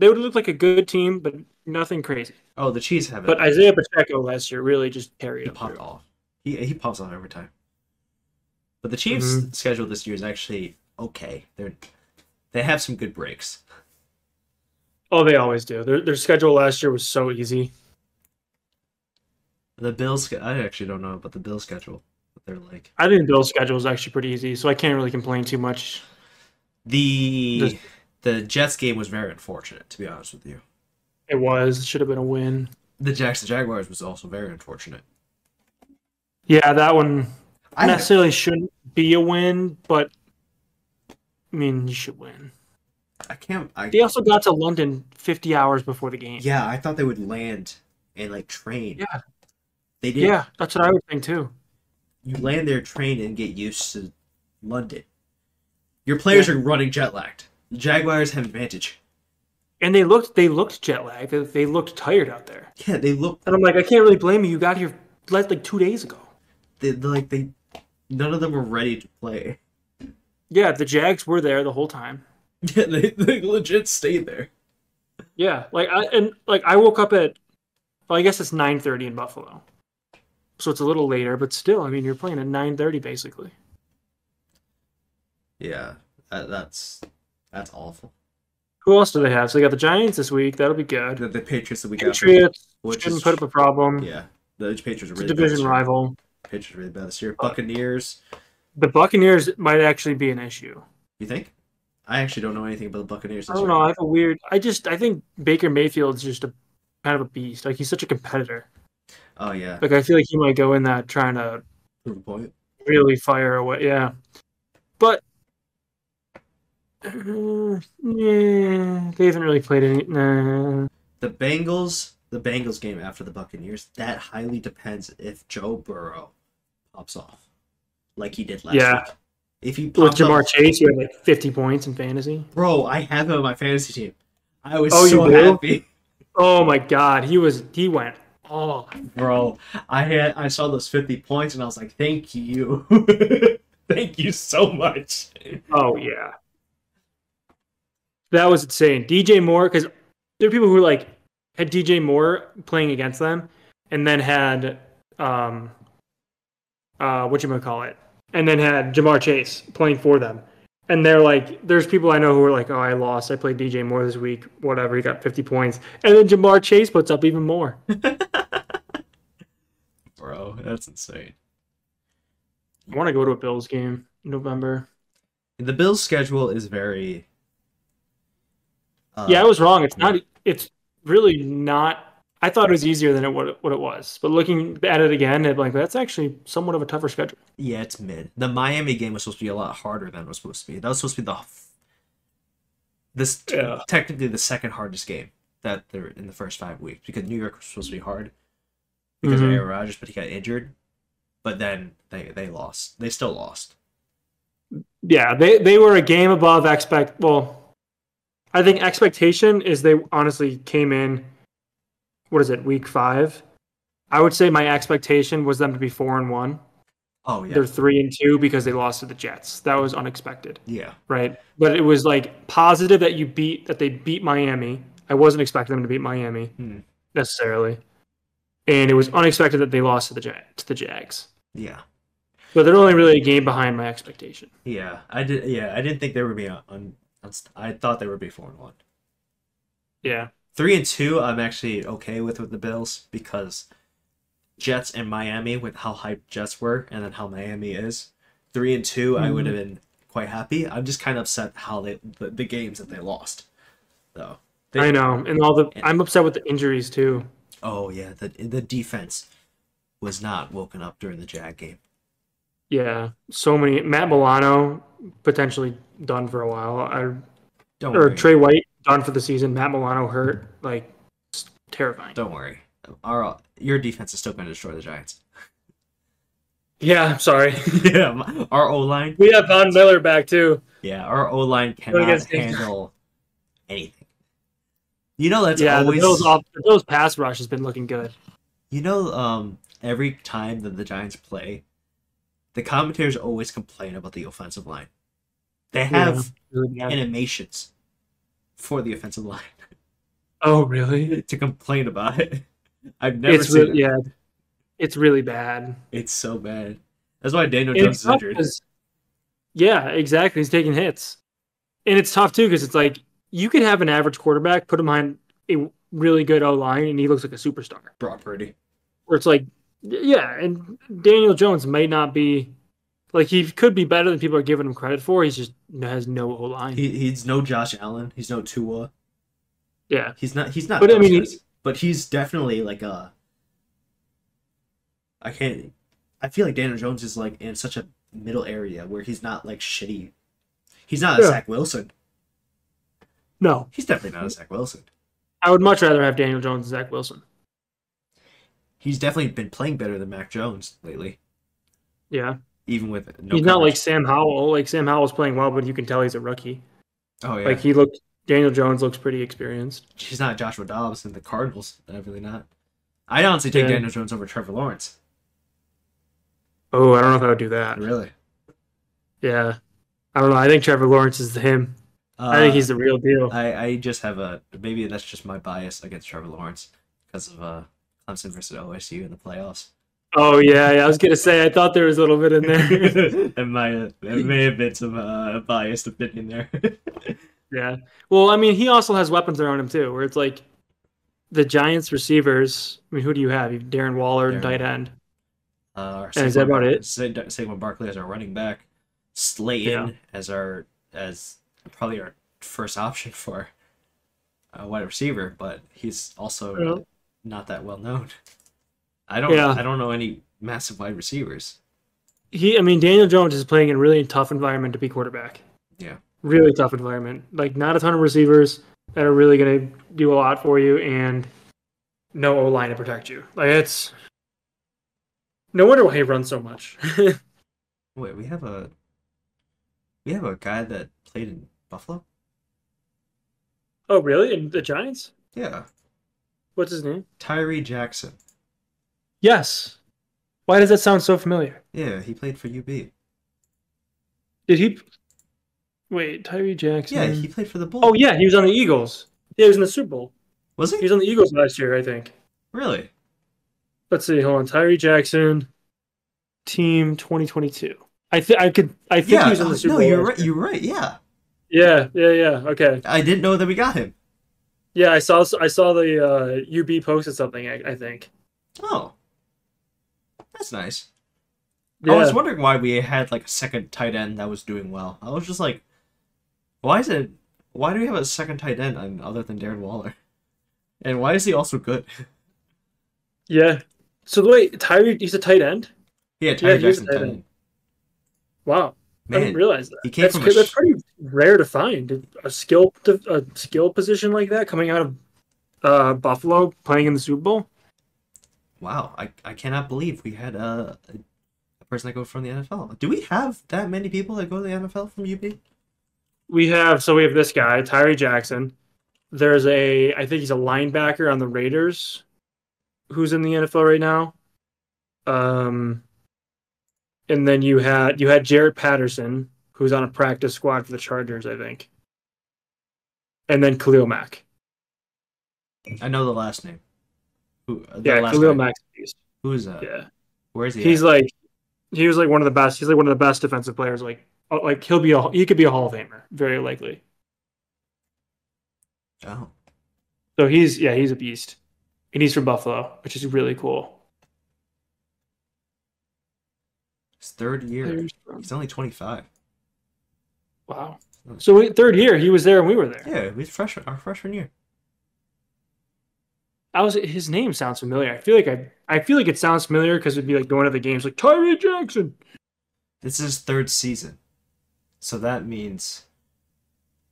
they would look like a good team, but nothing crazy. Oh, the Chiefs have it. But Isaiah Pacheco last year really just carried he popped through. off. He he pops off every time. But the Chiefs' Mhm. schedule this year is actually okay. They're they have some good breaks. Oh, they always do. Their their schedule last year was so easy. The Bills, I actually don't know about the Bills schedule. What they're like. I think Bill's schedule is actually pretty easy, so I can't really complain too much. The The- the Jets game was very unfortunate, to be honest with you. It was It should have been a win. The Jackson Jaguars was also very unfortunate. Yeah, that one I necessarily shouldn't be a win, but I mean, you should win. I can't. I They also got to London 50 hours before the game. yeah, I thought they would land and like train. Yeah. they did. Yeah, that's what I would think too. you land there, train, and get used to London. Your players are running jet lagged. Jaguars have advantage. And they looked they looked jet lagged. They, they looked tired out there. Yeah, they looked. And I'm like, I can't really blame you. You got here like like two days ago. they like they. None of them were ready to play. Yeah, the Jags were there the whole time. Yeah, they, they legit stayed there. Yeah, like I and like I woke up at well, I guess it's 9:30 in Buffalo. So it's a little later, but still, I mean, you're playing at 9:30 basically. Yeah, that, that's that's awful. Who else do they have? So they got the Giants this week. That'll be good. The, the Patriots that we got, Patriots which shouldn't is put up a problem. yeah, the Patriots are really division rival. Patriots are really bad this year. Buccaneers, The Buccaneers might actually be an issue. you think? I actually don't know anything about the Buccaneers I don't year. know. I have a weird. I just I think Baker Mayfield's just a kind of a beast. Like he's such a competitor. Oh yeah, Like I feel like he might go in that trying to point. really fire away. Yeah, but uh, yeah, they haven't really played any. Nah. The Bengals, the Bengals game after the Buccaneers, that highly depends if Joe Burrow pops off, like he did last Yeah. week. If he With Ja'Marr off, Chase, you had like 50 points in fantasy. bro, I have him on my fantasy team. I was Oh, you so do? happy, Oh my God, he was he went oh bro. I had I saw those fifty points and I was like, thank you, thank you so much. oh yeah. That was insane. DJ Moore, because there are people who like had DJ Moore playing against them, and then had um uh what you gonna call it, and then had Ja'Marr Chase playing for them. And they're like, there's people I know who are like, oh, I lost. I played DJ Moore this week. Whatever. He got 50 points. And then Ja'Marr Chase puts up even more. Bro, that's insane. I want to go to a Bills game in November. The Bills' schedule is very. Uh, yeah, I was wrong. It's not. It's really not. I thought it was easier than it what, what it was. But looking at it again, it like that's actually somewhat of a tougher schedule. Yeah, it's mid. The Miami game was supposed to be a lot harder than it was supposed to be. That was supposed to be the this Yeah. technically the second hardest game that they're in the first five weeks because New York was supposed to be hard because Mhm. of Aaron Rodgers, but he got injured. But then they they lost. They still lost. Yeah, they they were a game above expect. Well, I think expectation is they honestly came in. What is it? Week five. I would say my expectation was them to be four and one. Oh yeah, They're three and two because they lost to the Jets. That was unexpected. yeah, right? But it was like positive that you beat that they beat Miami. I wasn't expecting them to beat Miami Hmm. necessarily, and it was unexpected that they lost to the Jag- to the Jags. yeah. But they're only really a game behind my expectation. Yeah, I did. Yeah, I didn't think they would be on. On I thought they would be four and one. Yeah. Three and two, I'm actually okay with with the Bills because Jets and Miami, with how hyped Jets were, and then how Miami is. Three and 2 I would have mm-hmm. been quite happy. I'm just kind of upset how they the, the games that they lost, though. They- I know. And all the I'm upset with the injuries too. Oh yeah, the the defense was not woken up during the Jag game. Yeah. So many Matt Milano potentially done for a while. I Don't or worry. Tre White done for the season. Matt Milano hurt. Like terrifying. Don't worry. Our your defense is still going to destroy the Giants. Yeah, I'm sorry. yeah, our O line. we have Von Miller back too. Yeah, our O line cannot handle anything. You know that's yeah, always Bills off Bills pass rush has been looking good. you know um every time that the Giants play, the commentators always complain about the offensive line. They have Yeah. animations for the offensive line Oh really? to complain about it. I've never It's seen really it. yeah. It's really bad. It's so bad. That's why Daniel And Jones is injured. yeah, exactly. He's taking hits, and it's tough too because it's like you could have an average quarterback, put him behind a really good O line, and he looks like a superstar. Brock Purdy. Where it's like, yeah, and Daniel Jones may not be like he could be better than people are giving him credit for. He's just has no O line. He, he's no Josh Allen. He's no Tua. yeah, He's not. He's not. But, I mean, guys. but he's definitely like a. I can't. I feel like Daniel Jones is like in such a middle area where he's not like shitty. He's not a Yeah. Zach Wilson. no, He's definitely not a Zach Wilson. I would much rather have Daniel Jones than Zach Wilson. He's definitely been playing better than Mac Jones lately, Yeah, even with no. he's not like. Sam Howell. Like Sam Howell's playing well, but you can tell he's a rookie. Oh yeah. Like he looked. Daniel Jones looks pretty experienced. he's not Joshua Dobbs and the Cardinals. Definitely not. I'd honestly take Yeah. Daniel Jones over Trevor Lawrence. Oh, I don't know if I would do that. Really. Yeah, I don't know. I think Trevor Lawrence is him. Uh, I think he's the real deal. I, I just have a maybe that's just my bias against Trevor Lawrence because of uh Clemson versus OSU in the playoffs. Oh yeah, yeah. I was gonna say I thought there was a little bit in there. that might that may have been some uh, biased opinion there. yeah. Well, I mean, he also has weapons around him too, where it's like the Giants receivers. I mean, who do you have? You have Darren Waller, Darren tight end. uh, And is that about it? Sa- Saquon Barkley as our running back, Slayton Yeah. as our as probably our first option for a wide receiver, but he's also. Not that well known. I don't Yeah. I don't know any massive wide receivers. He, I mean, Daniel Jones is playing in a really tough environment to be quarterback. Yeah. Really tough environment. Like not a ton of receivers that are really gonna do a lot for you, and no O line to protect you. Like it's no wonder why he runs so much. Wait, we have a we have a guy that played in Buffalo. oh, really? In the Giants? Yeah, What's his name? Tyree Jackson. Yes. Why does that sound so familiar? Yeah, he played for UB. Did he? Wait, Tyree Jackson. Yeah, he played for the Bulls. Oh yeah, he was on the Eagles. Yeah, he was in the Super Bowl. was He he? was on the Eagles last year, I think. Really? Let's see. Hold on, Tyree Jackson, team 2022. I think I could. I think Yeah. he was in the oh, Super no, Bowl. you're right. You're right. Yeah, Yeah, yeah, yeah. Okay. I didn't know that we got him. Yeah, I saw. I saw the uh, UB posted something. I, I think. Oh, that's nice. Yeah. I was wondering why we had like a second tight end that was doing well. I was just like, why is it? Why do we have a second tight end on- other than Darren Waller? And why is he also good? yeah. So the way Tyree, he's a tight end. yeah, Tyree Yeah, a Jackson. tight end. end. Wow. I didn't realize that. he came that's, from a that's pretty rare to find a skill a skill position like that coming out of uh, Buffalo playing in the Super Bowl. wow, I, I cannot believe we had a, a person that goes from the NFL. Do we have that many people that go to the NFL from UB? We have so we have this guy Tyree Jackson. There's a I think he's a linebacker on the Raiders, who's in the NFL right now. Um, and then you had you had Jaret Patterson, who's on a practice squad for the Chargers, I think. And then Khalil Mack. I know the last name. Who? The Yeah, last Khalil guy. Mack's a beast. Who is that? Yeah. Where is he? He's at? like he was like one of the best. He's like one of the best defensive players. Like uh, like he'll be a he could be a Hall of Famer, very likely. Oh, So he's yeah he's a beast, and he's from Buffalo, which is really cool. his third year. He's only 25. Wow. So wait, third year he was there and we were there. Yeah, he's freshman. Our freshman year. I was his name sounds familiar. I feel like I I feel like it sounds familiar because it'd be like going to the games like Tyree Jackson. This is his third season, so that means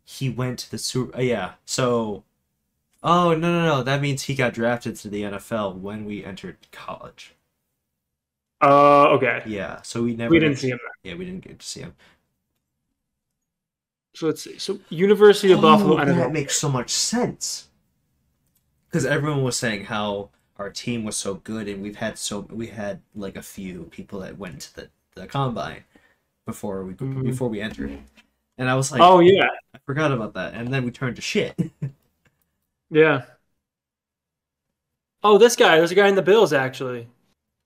he went to the super. uh, yeah. So, oh no no no, that means he got drafted to the NFL when we entered college. Uh, okay. Yeah. So we never. We didn't see him. Yeah, we didn't get to see him. So let's see. So University of Buffalo. Oh, I don't that know. makes so much sense. Because everyone was saying how our team was so good, and we've had so we had like a few people that went to the, the combine before we Mhm. before we entered, and I was like, Oh yeah, I forgot about that, and then we turned to shit. yeah. Oh, this guy. There's a guy in the Bills actually,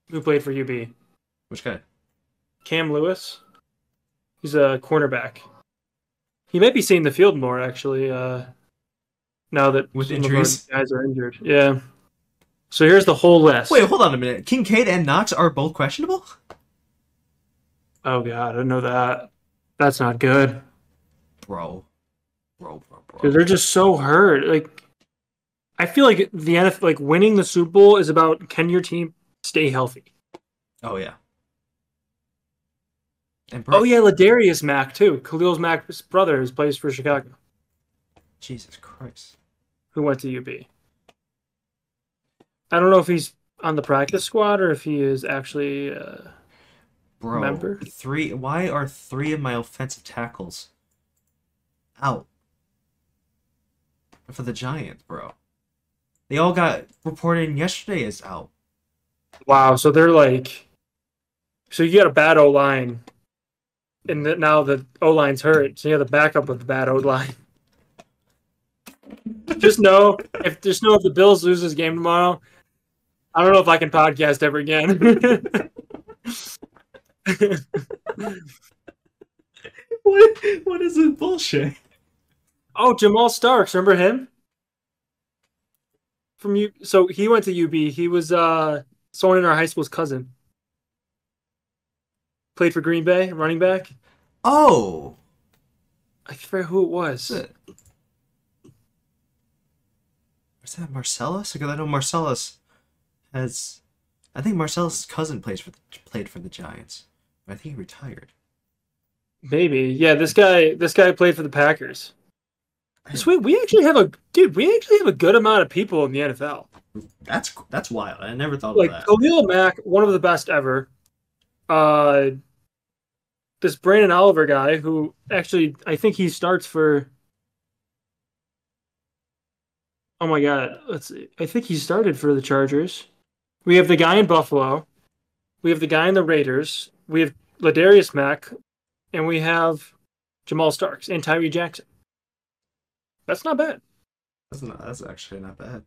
who played for UB. Which guy? Cam Lewis. He's a cornerback. He might be seeing the field more actually. Uh, now that With some of our injuries? guys are injured. Yeah. So here's the whole list. Wait, hold on a minute. Kincaid and Knox are both questionable. Oh god, I didn't know that. That's not good. Bro, bro, bro, bro. Dude, they're just so hurt. Like, I feel like the NFL, like winning the Super Bowl is about can your team stay healthy. Oh yeah. And Oh yeah, Ladarius Mack too. Khalil's Mack's brother is plays for Chicago, Jesus Christ. who went to UB. I don't know if he's on the practice squad or if he is actually. Uh, Bro, Remember? three. Why are three of my offensive tackles out for the Giants, bro? They all got reported in yesterday as out. wow, so they're like, so you got a bad O line, and that now the O line's hurt, so you have the backup with the bad O line. just know if just know if the Bills lose this game tomorrow, I don't know if I can podcast ever again. What? What is this bullshit? oh, Jamal Starks, remember him? From you, so he went to UB. He was uh someone in our high school's cousin. Played for Green Bay, running back. Oh, I forget who it was. is it? Is that Marcellus? Because I know Marcellus has. I think Marcellus' cousin plays for the, played for the Giants. I think he retired. Maybe. Yeah, this guy this guy played for the Packers. So we, we actually have a dude, we actually have a good amount of people in the NFL. That's that's wild. I never thought Like of that. Khalil Mack, one of the best ever. Uh this Branden Oliver guy who actually I think he starts for Oh my god, let's see. I think he started for the Chargers. We have the guy in Buffalo. We have the guy in the Raiders. We have Ladarius Mack, and we have Jamal Starks and Tyree Jackson. That's not bad. That's not. That's actually not bad.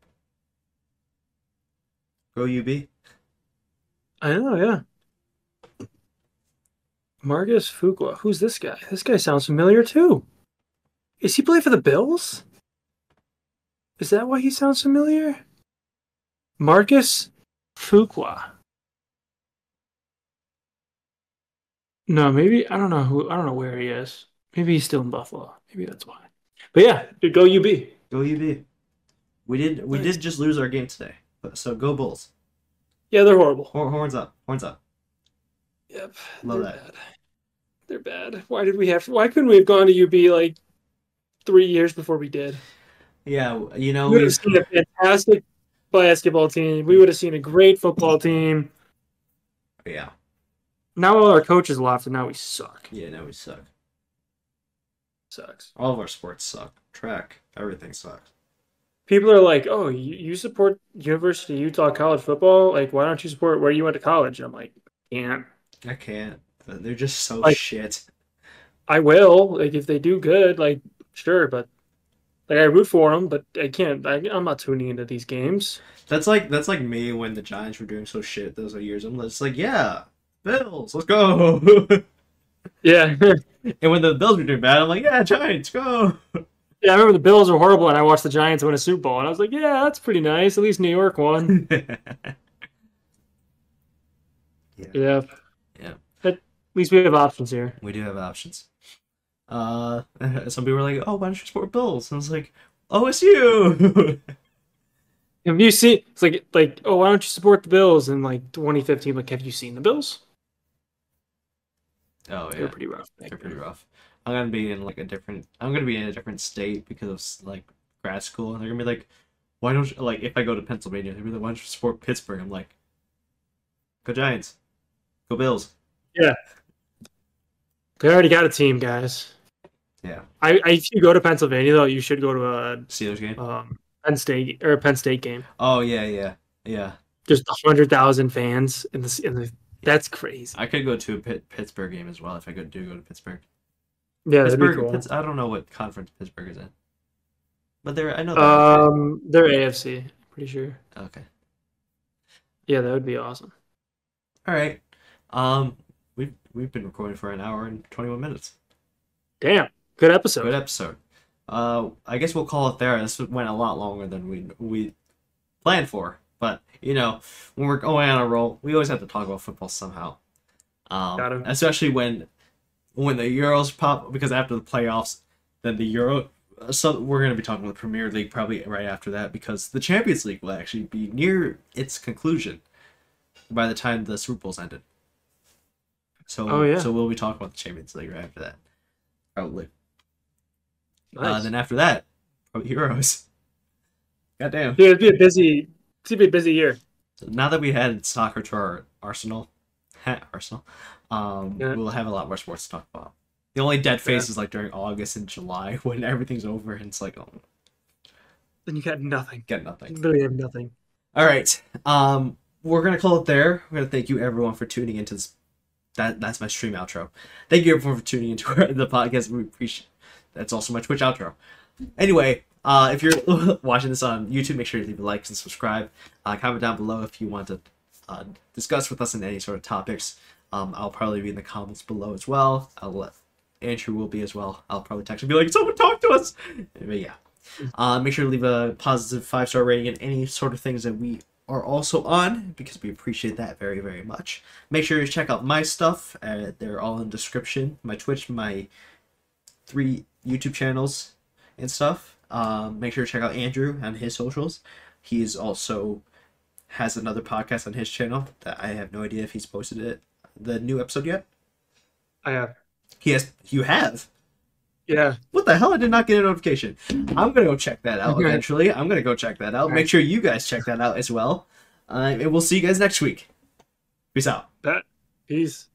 Go UB. I know, yeah. Marcus Fuqua. Who's this guy? This guy sounds familiar too. Is he playing for the Bills? Is that why he sounds familiar? Marcus Fuqua. No, maybe I don't know who I don't know where he is. Maybe he's still in Buffalo. Maybe that's why. But yeah, go UB. Go UB. We did. We did just lose our game today. So go Bulls. Yeah, they're horrible. Horns up. Horns up. Yep. Love that. Bad. They're bad. Why did we have to, why couldn't we have gone to UB like three years before we did? Yeah. You know. We would have seen a fantastic basketball team. We would have seen a great football team. yeah. Now all our coaches left and now we suck. Yeah. now we suck. Sucks. All of our sports suck. Track. Everything sucks. People are like, "Oh, you, you support University of Utah college football? Like, why don't you support where you went to college?" And I'm like, "Can't. I can't. They're just so Like- shit. I will. Like, if they do good, like, sure, but like I root for them, but I can't. I, I'm not tuning into these games. That's like that's like me when the Giants were doing so shit those years. I'm just like, yeah, Bills, let's go. Yeah. and when the Bills were doing bad, I'm like, yeah, Giants, go. Yeah, I remember the Bills were horrible, and I watched the Giants win a Super Bowl, and I was like, "Yeah, that's pretty nice. At least New York won." yeah. Yeah. Least we have options here. we do have options. Uh, some people were like, oh, why don't you support Bills? And I was like, OSU. Have you seen? It's like, like, oh, why don't you support the Bills in like 2015? Like, have you seen the Bills? oh yeah, They're pretty rough. they're pretty rough. I'm gonna be in like a different. I'm gonna be in a different state because of like grad school, and they're gonna be like, why don't you like if I go to Pennsylvania, they're gonna be like, why don't you support Pittsburgh? I'm like, go Giants, go Bills. They already got a team, guys. Yeah, I, I if you go to Pennsylvania though, you should go to a Steelers game. um, Penn State or a Penn State game. Oh yeah, yeah, yeah. Just hundred thousand fans in the in the. That's crazy. I could go to a Pitt, Pittsburgh game as well if I could do go to Pittsburgh. Yeah, that'd be Pittsburgh, cool. Pitts, I don't know what conference Pittsburgh is in, but they're I know. They're. Um, they're AFC. Pretty sure. okay. Yeah, that would be awesome. All right. Um, we've we've been recording for an hour and twenty one minutes. Damn, good episode. Good episode. Uh, I guess we'll call it there. This went a lot longer than we we planned for, but you know, when we're going on a roll, we always have to talk about football somehow. Um, especially when when the Euros pop because after the playoffs, then the Euro. So we're going to be talking about the Premier League probably right after that because the Champions League will actually be near its conclusion by the time the Super Bowl's ended. So Oh, yeah. so we'll be talking about the Champions League right after that, probably. Uh, Nice. then after that, probably Euros. Goddamn. Yeah, it'd be a busy, it'd be a busy year. So now that we had soccer to our arsenal, arsenal, um, Yeah. we'll have a lot more sports to talk about. The only dead phase Yeah. is like during August and July when everything's over and it's like, oh, Then you got nothing. get You nothing. literally have nothing. All right. Um, we're gonna call it there. We're gonna thank you everyone for tuning into this. That that's my stream outro. Thank you everyone for tuning into the podcast. We appreciate. That's also my Twitch outro. Anyway, uh, if you're watching this on YouTube, make sure you leave a like and subscribe. Uh, comment down below if you want to uh, discuss with us in any sort of topics. Um, I'll probably be in the comments below as well. I'll let Andrew will be as well. I'll probably text and be like, "Someone talk to us." But yeah. Uh, make sure to leave a positive five star rating and any sort of things that we are also on because we appreciate that very very much. Make sure you check out my stuff. Uh, they're all in description. My Twitch, my three YouTube channels and stuff. Um, make sure to check out Andrew on his socials. He's also has another podcast on his channel that I have no idea if he's posted it the new episode yet. I have. He has. You have. Yeah. What the hell? I did not get a notification. I'm gonna go check that out Okay. eventually. I'm gonna go check that out. Make sure you guys check that out as well. Uh, and we'll see you guys next week. Peace out. Peace.